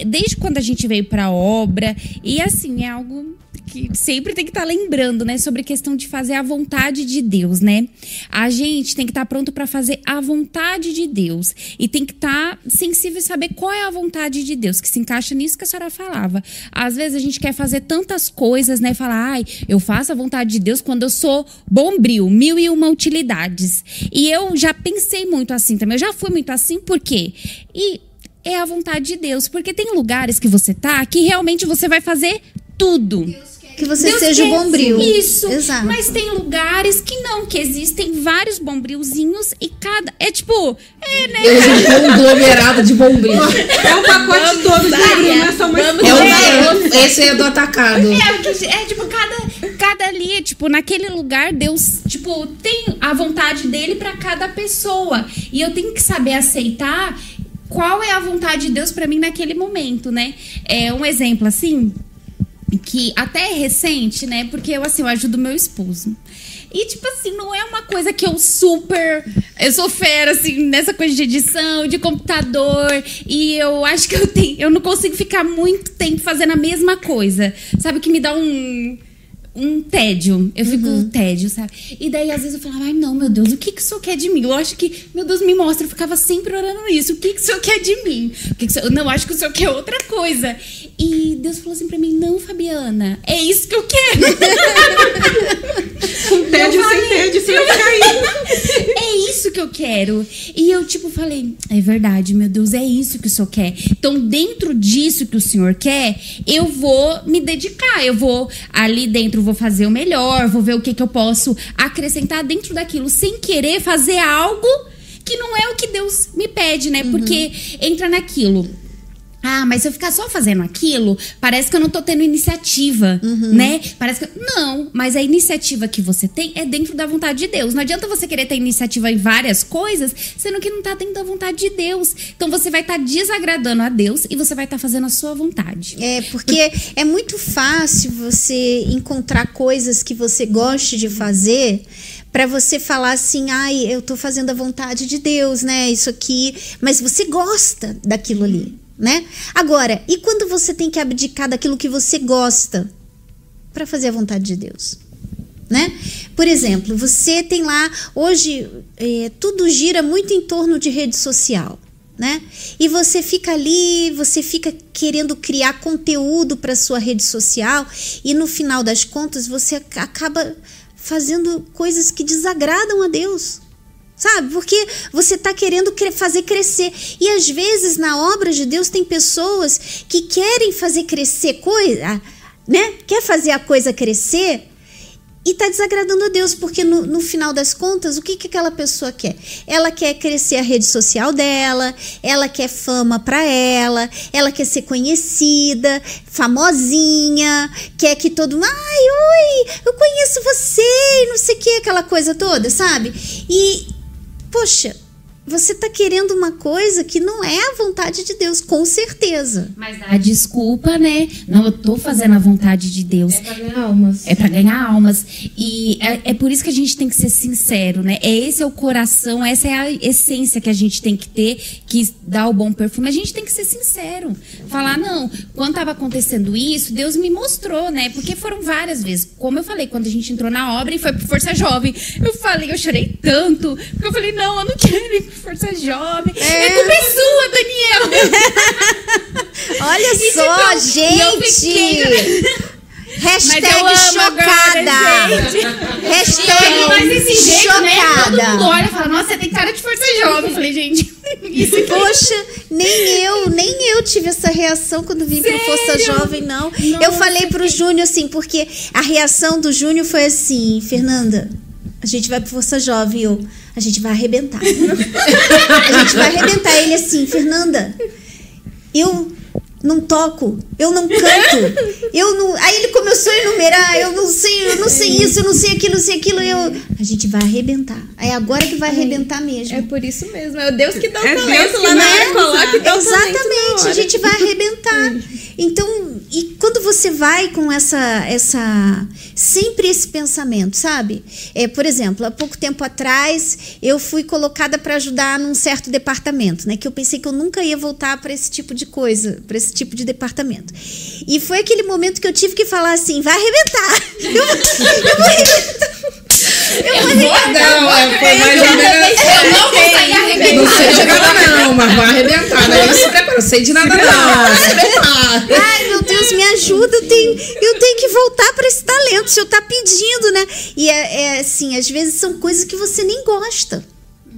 desde quando a gente veio para a obra, e assim, é algo que sempre tem que estar tá lembrando, né, sobre a questão de fazer a vontade de Deus, né? A gente tem que estar tá pronto para fazer a vontade de Deus e tem que estar tá sensível e saber qual é a vontade de Deus, que se encaixa nisso que a senhora falava. Às vezes a gente quer fazer tantas coisas, né, falar, ai, eu faço a vontade de Deus quando eu sou bombril, mil e uma utilidades. E eu já pensei muito assim também, eu já fui muito assim, por quê? E é a vontade de Deus, porque tem lugares que você tá que realmente você vai fazer tudo. Deus
que você Deus seja o bombril.
Isso. Exato. Mas tem lugares que não, que existem vários bombrilzinhos e cada. É tipo. É, né?
É um conglomerado de bombril. *laughs*
É o pacote todo de bombril, não é só uma
é o, Esse é do atacado.
É, é tipo, cada, cada ali, tipo, naquele lugar, Deus, tipo, tem a vontade dele para cada pessoa. E eu tenho que saber aceitar qual é a vontade de Deus para mim naquele momento, né? É um exemplo assim que até é recente, né? Porque eu, assim, eu ajudo meu esposo. E, tipo assim, não é uma coisa que eu super. Eu sou fera, assim, nessa coisa de edição, de computador. E eu acho que eu tenho. Eu não consigo ficar muito tempo fazendo a mesma coisa. Sabe? Que me dá um um tédio. Eu fico uhum. tédio, sabe? E daí, às vezes, eu falava, ai, não, meu Deus, o que, que o senhor quer de mim? Eu acho que, meu Deus, me mostra. Eu ficava sempre orando isso. O que, que o senhor quer de mim? O que, que o senhor... Não, acho que o senhor quer outra coisa. E Deus falou assim pra mim, não, Fabiana, é isso que eu quero. *laughs*
um tédio falei, sem tédio, sem eu
cair. *laughs* é isso que eu quero. E eu, tipo, falei, é verdade, meu Deus, é isso que o senhor quer. Então, dentro disso que o senhor quer, eu vou me dedicar. Eu vou ali dentro vou fazer o melhor, vou ver o que, que eu posso acrescentar dentro daquilo, sem querer fazer algo que não é o que Deus me pede, né? Porque entra naquilo. Ah, mas se eu ficar só fazendo aquilo, parece que eu não tô tendo iniciativa, né? Parece que. Não, mas a iniciativa que você tem é dentro da vontade de Deus. Não adianta você querer ter iniciativa em várias coisas, sendo que não tá dentro da vontade de Deus. Então você vai estar desagradando a Deus e você vai estar fazendo a sua vontade.
É, porque é muito fácil você encontrar coisas que você goste de fazer para você falar assim, ai, eu tô fazendo a vontade de Deus, né? Isso aqui, mas você gosta daquilo ali, né? Agora, e quando você tem que abdicar daquilo que você gosta para fazer a vontade de Deus? Né? Por exemplo, você tem lá hoje é, tudo gira muito em torno de rede social, né? E você fica ali, você fica querendo criar conteúdo para sua rede social e no final das contas você ac- acaba fazendo coisas que desagradam a Deus. Sabe? Porque você está querendo fazer crescer. E às vezes na obra de Deus tem pessoas que querem fazer crescer coisa, né? Quer fazer a coisa crescer e está desagradando a Deus, porque no, no final das contas, o que, que aquela pessoa quer? Ela quer crescer a rede social dela, ela quer fama para ela, ela quer ser conhecida, famosinha, quer que todo mundo, ai, oi, eu conheço você, não sei o que, aquela coisa toda, sabe? E, poxa, você tá querendo uma coisa que não é a vontade de Deus, com certeza.
Mas dá a desculpa, né? Não, eu tô fazendo a vontade de Deus.
É pra ganhar almas.
É para ganhar almas. E é, é por isso que a gente tem que ser sincero, né? É esse é o coração, essa é a essência que a gente tem que ter, que dá o bom perfume. A gente tem que ser sincero. Falar, não, quando estava acontecendo isso, Deus me mostrou, né? Porque foram várias vezes. Como eu falei, quando a gente entrou na obra e foi pro Força Jovem, eu falei, eu chorei tanto. Porque eu falei, não, eu não quero Força Jovem. É, culpa é sua, Daniel. *laughs*
Olha
E,
só,
fiquei-
gente! Hashtag chocada!
agora, gente. Fiquei
Hashtag
jeito, né? Todo
chocada!
mundo olha e fala, nossa, você tem cara de força jovem. Eu falei, gente, *laughs* isso aqui.
Poxa, nem eu, nem eu tive essa reação quando vim pro Força
Sério?
Jovem, não. Eu falei pro Júnior assim, porque a reação do Júnior foi assim, Fernanda, a gente vai pro Força Jovem, eu, a gente vai arrebentar. a gente vai arrebentar. Ele assim, Fernanda, eu não toco, eu não canto, eu não. Aí ele começou a enumerar, eu não sei, eu não sei isso, eu não sei aquilo, não sei aquilo, eu. A gente vai arrebentar. É agora que vai arrebentar mesmo.
É por isso mesmo. É o Deus que dá o
É
talento
Deus que
lá na hora. Coloca e dá o talento na
Exatamente, a gente vai arrebentar. Então, e quando você vai com essa, essa, sempre esse pensamento, sabe? É, por exemplo, há pouco tempo atrás eu fui colocada para ajudar num certo departamento, né? Que eu pensei que eu nunca ia voltar para esse tipo de coisa, para esse tipo de departamento. E foi aquele momento que eu tive que falar assim, vai arrebentar. Eu, eu vou arrebentar. Eu vou arrebentar.
Não, é, foi mais ou menos.
Eu não vou sair
Não
arrebentando.
sei de nada, não, mas vai arrebentar. Né? Não se prepara, sei de nada, não.
Ai, meu Deus, me ajuda. Eu tenho, eu tenho que voltar para esse talento. O senhor tá pedindo, né? E é, é assim, às vezes são coisas que você nem gosta,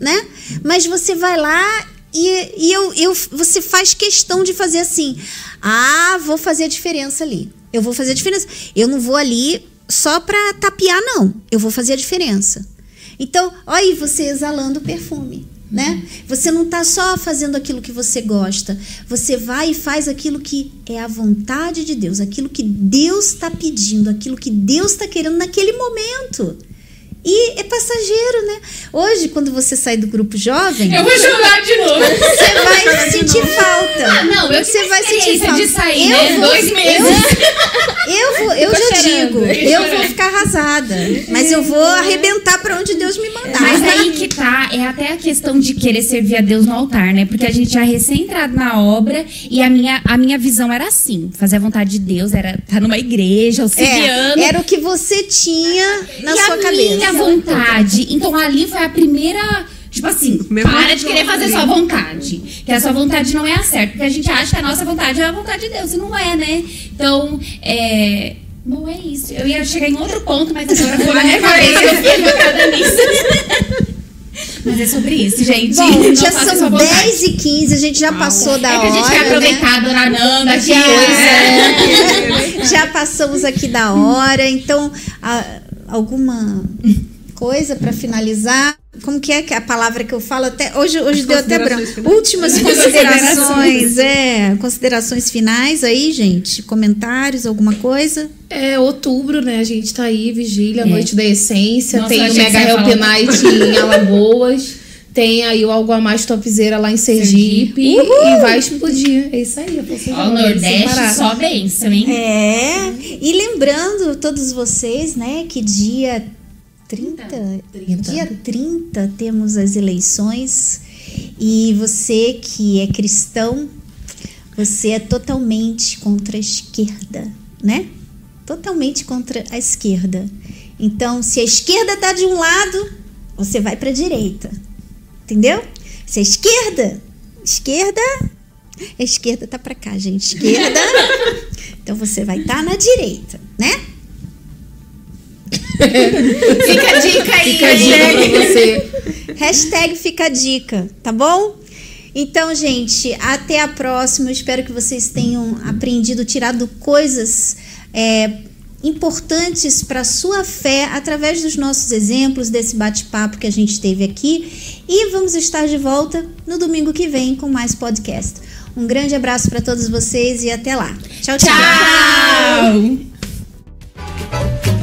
né? Mas você vai lá e, e eu, eu, você faz questão de fazer assim. Ah, vou fazer a diferença ali. Eu vou fazer a diferença. Eu não vou ali só para tapear, não. Eu vou fazer a diferença. Então, olha aí você exalando o perfume, né? Você não está só fazendo aquilo que você gosta, você vai e faz aquilo que é a vontade de Deus, aquilo que Deus está pedindo, aquilo que Deus está querendo naquele momento. E é passageiro, né? Hoje, quando você sai do grupo jovem,
Eu vou chorar de novo.
você vai sentir falta.
Ah, não, eu
você vai sentir
experiência
falta.
de sair,
eu
né?
vou,
Dois meses.
Eu, vou, eu já
chorando.
digo, eu vou ficar arrasada, mas eu vou arrebentar para onde Deus me mandar.
Mas aí que tá, é até a questão de querer servir a Deus no altar, né? Porque a gente já recém-entrado na obra e a minha, a minha visão era assim: fazer a vontade de Deus, era estar numa igreja, auxiliando.
É, era o que você tinha na
e
sua
a
cabeça.
Vontade. Então ali foi a primeira. Tipo assim, *laughs*
Mesmo
para de querer fazer sua vontade. Que a sua vontade não é a certa. Porque a gente acha que a nossa vontade é a vontade de Deus. E não é, né? Então, é. Não é isso. Eu ia chegar em outro ponto, mas agora foi *laughs* na minha cabeça. Eu fiquei focada nisso. *laughs* Mas é sobre isso, gente.
Bom, já são
sua vontade.
10 e 15 a gente já passou da
É que a
hora.
gente quer
né?
aproveitar, dona Nanda.
Pois é. Já passamos aqui da hora, então a- alguma coisa para finalizar? como que é que é a palavra que eu falo até hoje hoje
As
deu até branco.
finais.
Últimas considerações, é, considerações finais aí, gente, comentários, alguma coisa?
É outubro, né? A gente tá aí, vigília, Noite da Essência.
Nossa,
tem o Mega Help Night em Alagoas. *laughs* Tem aí o Algo a Mais Topzera lá em Sergipe. E vai explodir. É isso aí,
Ó, o Nordeste só bênção, hein?
É. E lembrando todos vocês, né, que dia 30,
30.
dia 30 temos as eleições e você que é cristão, você é totalmente contra a esquerda, né? Totalmente contra a esquerda. Então, se a esquerda tá de um lado, você vai para a direita. Entendeu? Se a esquerda, esquerda, a esquerda tá para cá, gente. Esquerda. *laughs* Então você vai estar na direita, né? *laughs*
Fica a dica aí,
Fica a dica pra você.
Hashtag fica a dica, tá bom? Então, gente, até a próxima. Eu espero que vocês tenham aprendido, tirado coisas é, importantes para a sua fé através dos nossos exemplos, desse bate-papo que a gente teve aqui. E vamos estar de volta no domingo que vem com mais podcast. Um grande abraço para todos vocês e até lá. Tchau, tchau.
tchau.